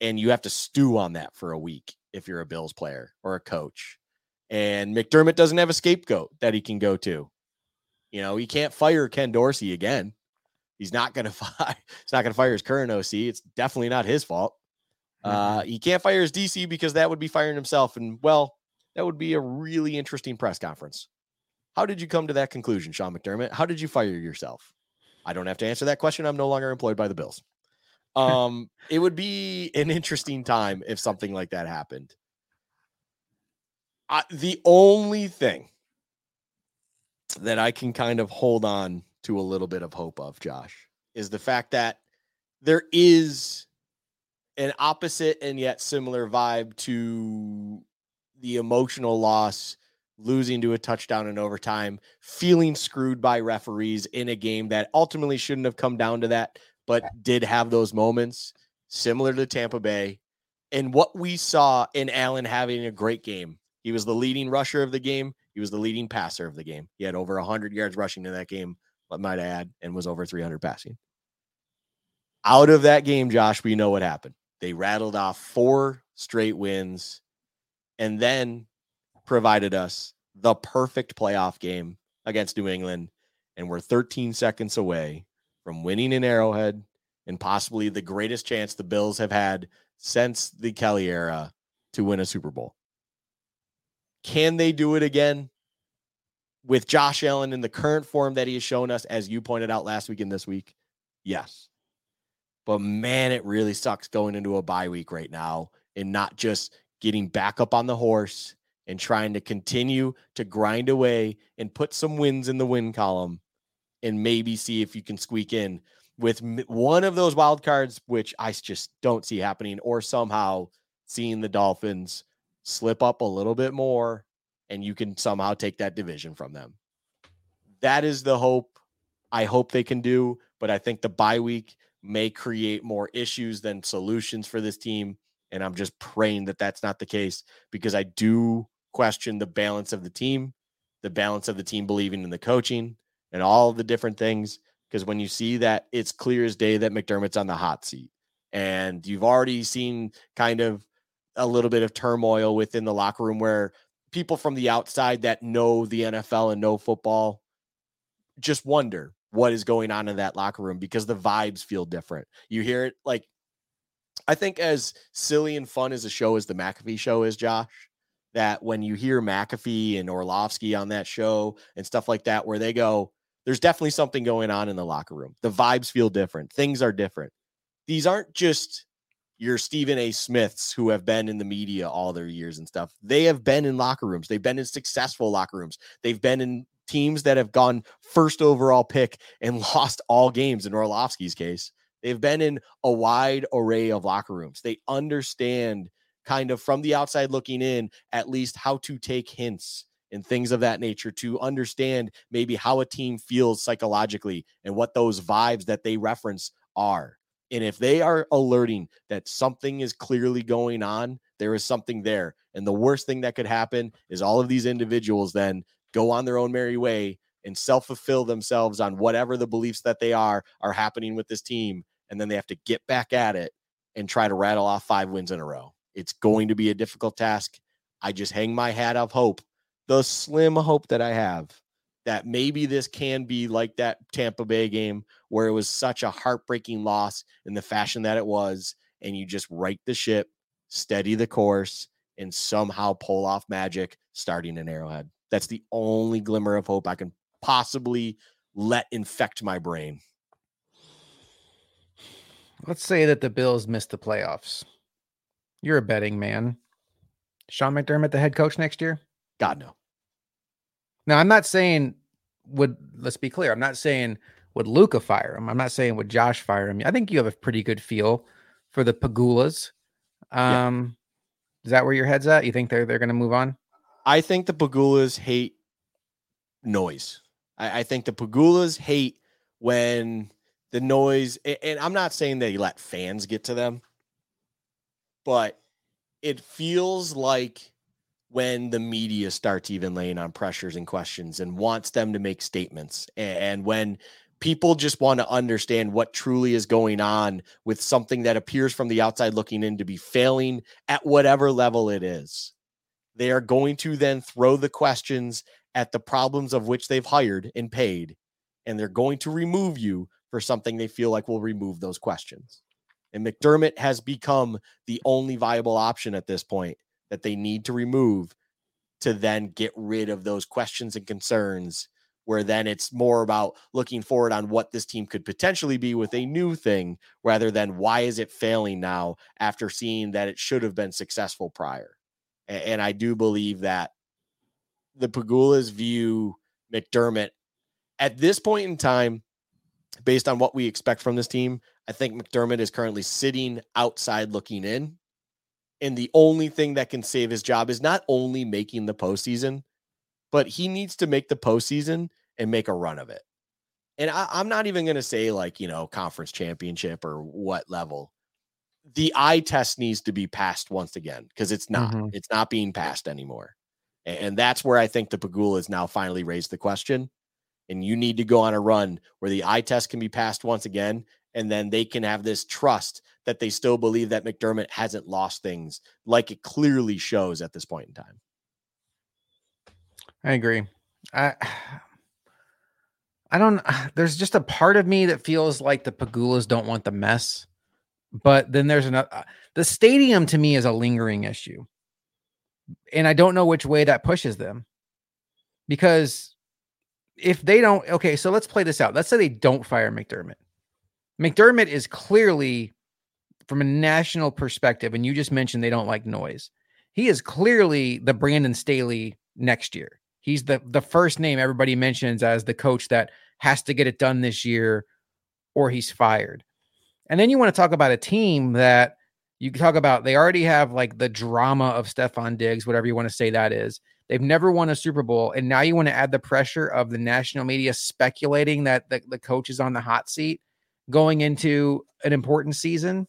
And you have to stew on that for a week if you're a Bills player or a coach. And McDermott doesn't have a scapegoat that he can go to. You know, he can't fire Ken Dorsey again. He's not going to fire. He's not going to fire his current OC. It's definitely not his fault. Mm-hmm. Uh, he can't fire his DC because that would be firing himself. And well, that would be a really interesting press conference. How did you come to that conclusion, Sean McDermott? How did you fire yourself? I don't have to answer that question. I'm no longer employed by the Bills. Um, it would be an interesting time if something like that happened. I, the only thing that I can kind of hold on to a little bit of hope of, Josh, is the fact that there is an opposite and yet similar vibe to the emotional loss, losing to a touchdown in overtime, feeling screwed by referees in a game that ultimately shouldn't have come down to that, but did have those moments similar to Tampa Bay. And what we saw in Allen having a great game, he was the leading rusher of the game. He was the leading passer of the game. He had over 100 yards rushing in that game, I might add, and was over 300 passing. Out of that game, Josh, we know what happened. They rattled off four straight wins and then provided us the perfect playoff game against New England. And we're 13 seconds away from winning in Arrowhead and possibly the greatest chance the Bills have had since the Kelly era to win a Super Bowl. Can they do it again with Josh Allen in the current form that he has shown us, as you pointed out last week and this week? Yes. But man, it really sucks going into a bye week right now and not just getting back up on the horse and trying to continue to grind away and put some wins in the win column and maybe see if you can squeak in with one of those wild cards, which I just don't see happening, or somehow seeing the Dolphins slip up a little bit more and you can somehow take that division from them. That is the hope I hope they can do, but I think the bye week may create more issues than solutions for this team. And I'm just praying that that's not the case because I do question the balance of the team, the balance of the team believing in the coaching and all the different things. Because when you see that, it's clear as day that McDermott's on the hot seat. And you've already seen kind of a little bit of turmoil within the locker room where people from the outside that know the NFL and know football just wonder what is going on in that locker room because the vibes feel different. You hear it like I think as silly and fun as a show as the McAfee show is, Josh, that when you hear McAfee and Orlovsky on that show and stuff like that, where they go, there's definitely something going on in the locker room. The vibes feel different. Things are different. These aren't just your Stephen A. Smiths who have been in the media all their years and stuff. They have been in locker rooms. They've been in successful locker rooms. They've been in teams that have gone first overall pick and lost all games in Orlovsky's case. They've been in a wide array of locker rooms. They understand kind of from the outside looking in at least how to take hints and things of that nature to understand maybe how a team feels psychologically and what those vibes that they reference are. And if they are alerting that something is clearly going on, there is something there. And the worst thing that could happen is all of these individuals then go on their own merry way and self fulfill themselves on whatever the beliefs that they are are happening with this team. And then they have to get back at it and try to rattle off five wins in a row. It's going to be a difficult task. I just hang my hat of hope, the slim hope that I have that maybe this can be like that Tampa Bay game where it was such a heartbreaking loss in the fashion that it was. And you just right the ship, steady the course, and somehow pull off magic starting an arrowhead. That's the only glimmer of hope I can possibly let infect my brain. Let's say that the Bills missed the playoffs. You're a betting man. Sean McDermott, the head coach next year? God, no. Now, I'm not saying would, let's be clear, I'm not saying would Luka fire him. I'm not saying would Josh fire him. I think you have a pretty good feel for the Pagulas. Um, yeah. Is that where your head's at? You think they're they're going to move on? I think the Pagulas hate noise. I, I think the Pagulas hate when the noise, and, I'm not saying they let fans get to them, but it feels like when the media starts even laying on pressures and questions and wants them to make statements and, when people just want to understand what truly is going on with something that appears from the outside looking in to be failing at whatever level it is they are going to then throw the questions at the problems of which they've hired and paid and they're going to remove you for something they feel like will remove those questions and McDermott has become the only viable option at this point that they need to remove to then get rid of those questions and concerns where then it's more about looking forward on what this team could potentially be with a new thing rather than why is it failing now after seeing that it should have been successful prior. And I do believe that the Pagulas view McDermott at this point in time, based on what we expect from this team, I think McDermott is currently sitting outside looking in. And the only thing that can save his job is not only making the postseason, but he needs to make the postseason and make a run of it. And I, am not even going to say like, you know, conference championship or what level. The eye test needs to be passed once again because it's not. Mm-hmm. It's not being passed anymore. And, and that's where I think the Pegula has now finally raised the question. And you need to go on a run where the eye test can be passed once again and then they can have this trust that they still believe that McDermott hasn't lost things like it clearly shows at this point in time. I agree. I I don't there's just a part of me that feels like the Pagulas don't want the mess. But then there's another uh, the stadium to me is a lingering issue. And I don't know which way that pushes them. Because if they don't okay, so let's play this out. Let's say they don't fire McDermott McDermott is clearly, from a national perspective, and you just mentioned they don't like noise. He is clearly the Brandon Staley next year. He's the the first name everybody mentions as the coach that has to get it done this year, or he's fired. And then you want to talk about a team that you talk about. They already have like the drama of Stefon Diggs, whatever you want to say that is. They've never won a Super Bowl, and now you want to add the pressure of the national media speculating that the, the coach is on the hot seat going into an important season.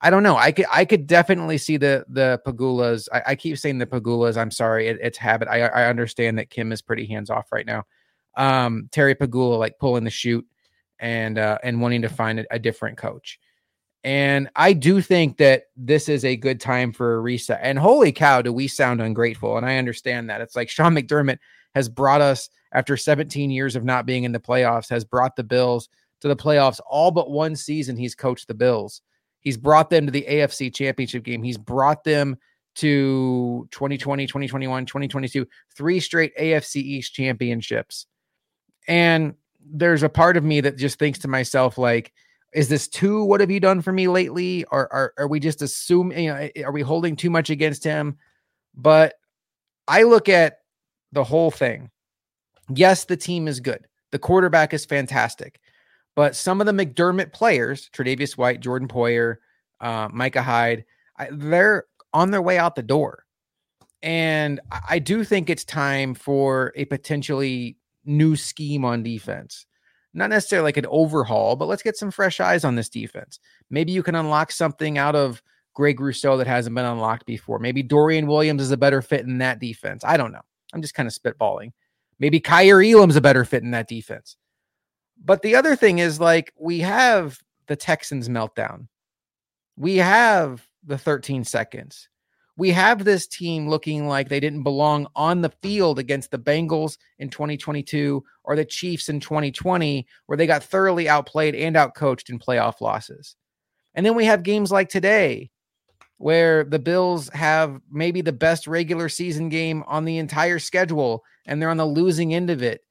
I don't know. I could I could definitely see the the Pegulas. I, I keep saying the Pagulas. I'm sorry, it, it's habit. I I understand that Kim is pretty hands off right now. Um, Terry Pagula like pulling the chute and uh, and wanting to find a, a different coach. And I do think that this is a good time for a reset. And holy cow, do we sound ungrateful? And I understand that. It's like Sean McDermott has brought us after 17 years of not being in the playoffs, has brought the Bills to the playoffs all but one season he's coached the Bills. He's brought them to the AFC championship game. He's brought them to 2020, 2021, 2022, three straight AFC East championships. And there's a part of me that just thinks to myself, like, is this too what have you done for me lately? Or are, are we just assuming you know are we holding too much against him? But i look at the whole thing. Yes the team is good. The quarterback is fantastic. But some of the mcdermott players Tre'Davious White jordan poyer uh, micah hyde I, they're on their way out the door. And I do think it's time for a potentially new scheme on defense not necessarily like an overhaul, but let's get some fresh eyes on this defense. Maybe you can unlock something out of Greg Rousseau that hasn't been unlocked before. Maybe Dorian Williams is a better fit in that defense. I don't know. I'm just kind of spitballing. Maybe Kaiir Elam's a better fit in that defense. But the other thing is like we have the Texans meltdown. We have the 13 seconds we have this team looking like they didn't belong on the field against the Bengals in 2022 or the Chiefs in 2020, where they got thoroughly outplayed and outcoached in playoff losses. And then we have games like today, where the Bills have maybe the best regular season game on the entire schedule, and they're on the losing end of it.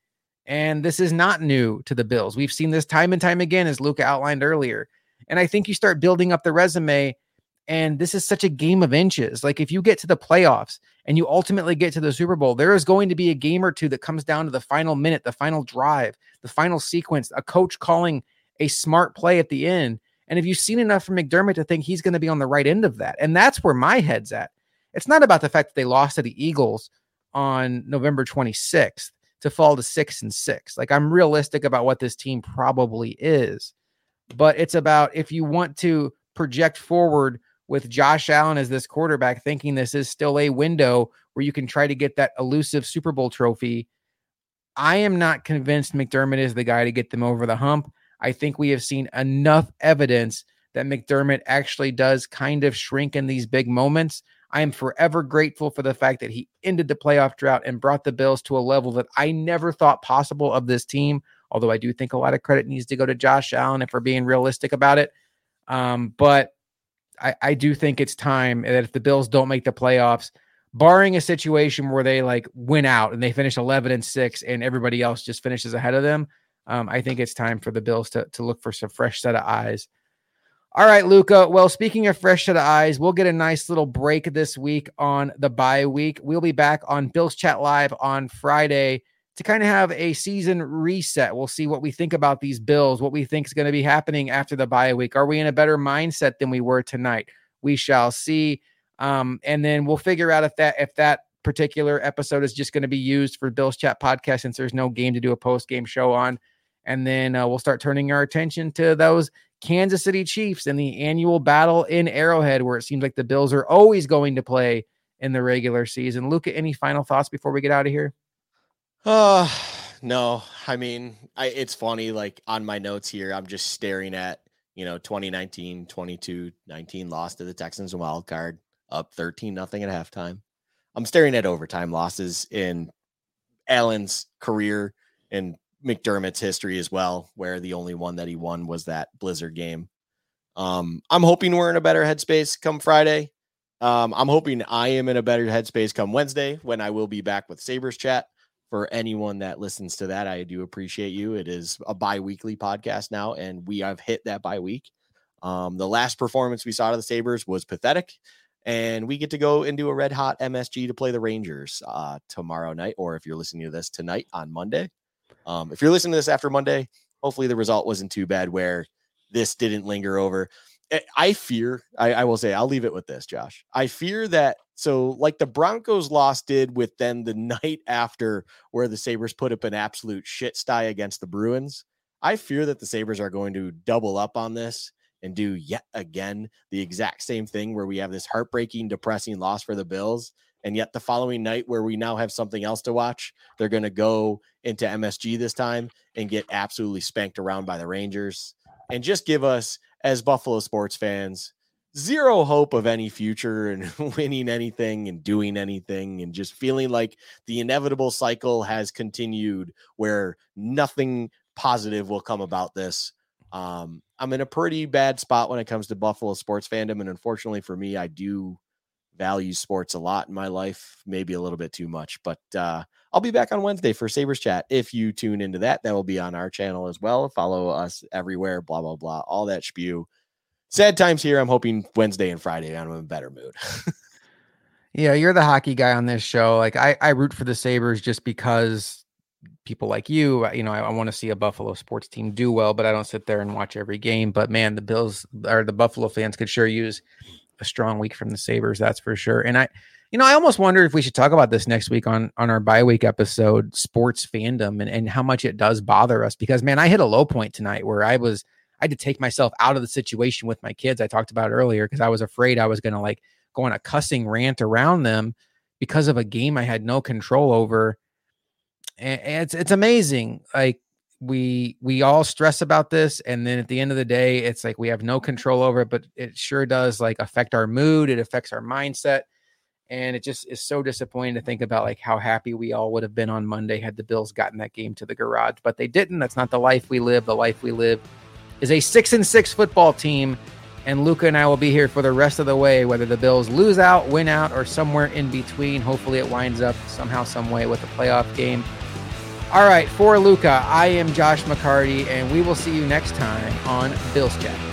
And this is not new to the Bills. We've seen this time and time again, as Luka outlined earlier. And I think you start building up the resume and this is such a game of inches. Like if you get to the playoffs and you ultimately get to the Super Bowl, there is going to be a game or two that comes down to the final minute, the final drive, the final sequence, a coach calling a smart play at the end. And if you've seen enough from McDermott to think he's going to be on the right end of that, and that's where my head's at. It's not about the fact that they lost to the Eagles on November 26th to fall to six and six. Like I'm realistic about what this team probably is, but it's about if you want to project forward with Josh Allen as this quarterback, thinking this is still a window where you can try to get that elusive Super Bowl trophy. I am not convinced McDermott is the guy to get them over the hump. I think we have seen enough evidence that McDermott actually does kind of shrink in these big moments. I am forever grateful for the fact that he ended the playoff drought and brought the Bills to a level that I never thought possible of this team. Although I do think a lot of credit needs to go to Josh Allen if we're being realistic about it. Um, but I, I do think it's time that if the Bills don't make the playoffs, barring a situation where they like win out and they finish 11 and 6 and everybody else just finishes ahead of them um, i think it's time for the bills to, to look for some fresh set of eyes. All right Luka. well speaking of fresh set of eyes we'll get a nice little break this week on the bye week. We'll be back on bills chat live on friday to kind of have a season reset. We'll see what we think about these bills, what we think is going to be happening after the bye week. Are we in a better mindset than we were tonight? We shall see. Um, and then we'll figure out if that if that particular episode is just going to be used for Bill's Chat podcast since there's no game to do a post game show on. And then uh, we'll start turning our attention to those Kansas City Chiefs and the annual battle in Arrowhead, where it seems like the Bills are always going to play in the regular season. Luka, any final thoughts before we get out of here? Uh no. I mean, I it's funny like on my notes here I'm just staring at, you know, 2019, 22, 19 loss to the Texans in wild card, up 13 nothing at halftime. I'm staring at overtime losses in Allen's career and McDermott's history as well, where the only one that he won was that Blizzard game. Um, I'm hoping we're in a better headspace come Friday. Um, I'm hoping I am in a better headspace come Wednesday when I will be back with Sabres chat for anyone that listens to that. I do appreciate you. It is a bi-weekly podcast now, and we have hit that bye week. Um, the last performance we saw of the Sabres was pathetic, and we get to go into a red hot MSG to play the Rangers uh, tomorrow night, or if you're listening to this tonight on Monday. Um, if you're listening to this after Monday, hopefully the result wasn't too bad where this didn't linger over. Eh, I fear, I, I will say, I'll leave it with this, Josh. I fear that so, like the Broncos loss did with then the night after, where the Sabres put up an absolute shit sty against the Bruins, I fear that the Sabres are going to double up on this and do yet again the exact same thing where we have this heartbreaking, depressing loss for the Bills. And yet, the following night, where we now have something else to watch, they're going to go into MSG this time and get absolutely spanked around by the Rangers and just give us, as Buffalo sports fans, zero hope of any future and winning anything and doing anything and just feeling like the inevitable cycle has continued where nothing positive will come about this. Um, I'm in a pretty bad spot when it comes to Buffalo sports fandom. And unfortunately for me, I do value sports a lot in my life, maybe a little bit too much, but uh, I'll be back on Wednesday for Sabres Chat. If you tune into that, that will be on our channel as well. Follow us everywhere, blah, blah, blah, all that spew. Sad times here. I'm hoping Wednesday and Friday I'm in a better mood. yeah, you're the hockey guy on this show. Like I, I root for the Sabres just because people like you, uh, you know, I, I want to see a Buffalo sports team do well, but I don't sit there and watch every game. But man, the Bills or the Buffalo fans could sure use a strong week from the Sabres, that's for sure. And I, you know, I almost wonder if we should talk about this next week on on our bye week episode, sports fandom, and, and how much it does bother us. Because man, I hit a low point tonight where I was I had to take myself out of the situation with my kids. I talked about earlier because I was afraid I was going to like go on a cussing rant around them because of a game I had no control over. And, it's it's amazing. Like we we all stress about this and then at the end of the day it's like we have no control over it but it sure does like affect our mood it affects our mindset and it just is so disappointing to think about like how happy we all would have been on Monday had the Bills gotten that game to the garage, but they didn't. That's not the life we live. The life we live is a six and six football team. And Luka and I will be here for the rest of the way, whether the Bills lose out, win out, or somewhere in between. Hopefully, it winds up somehow, some way with a playoff game. All right, for Luka, I am Josh McCarty, and we will see you next time on Bills Chat.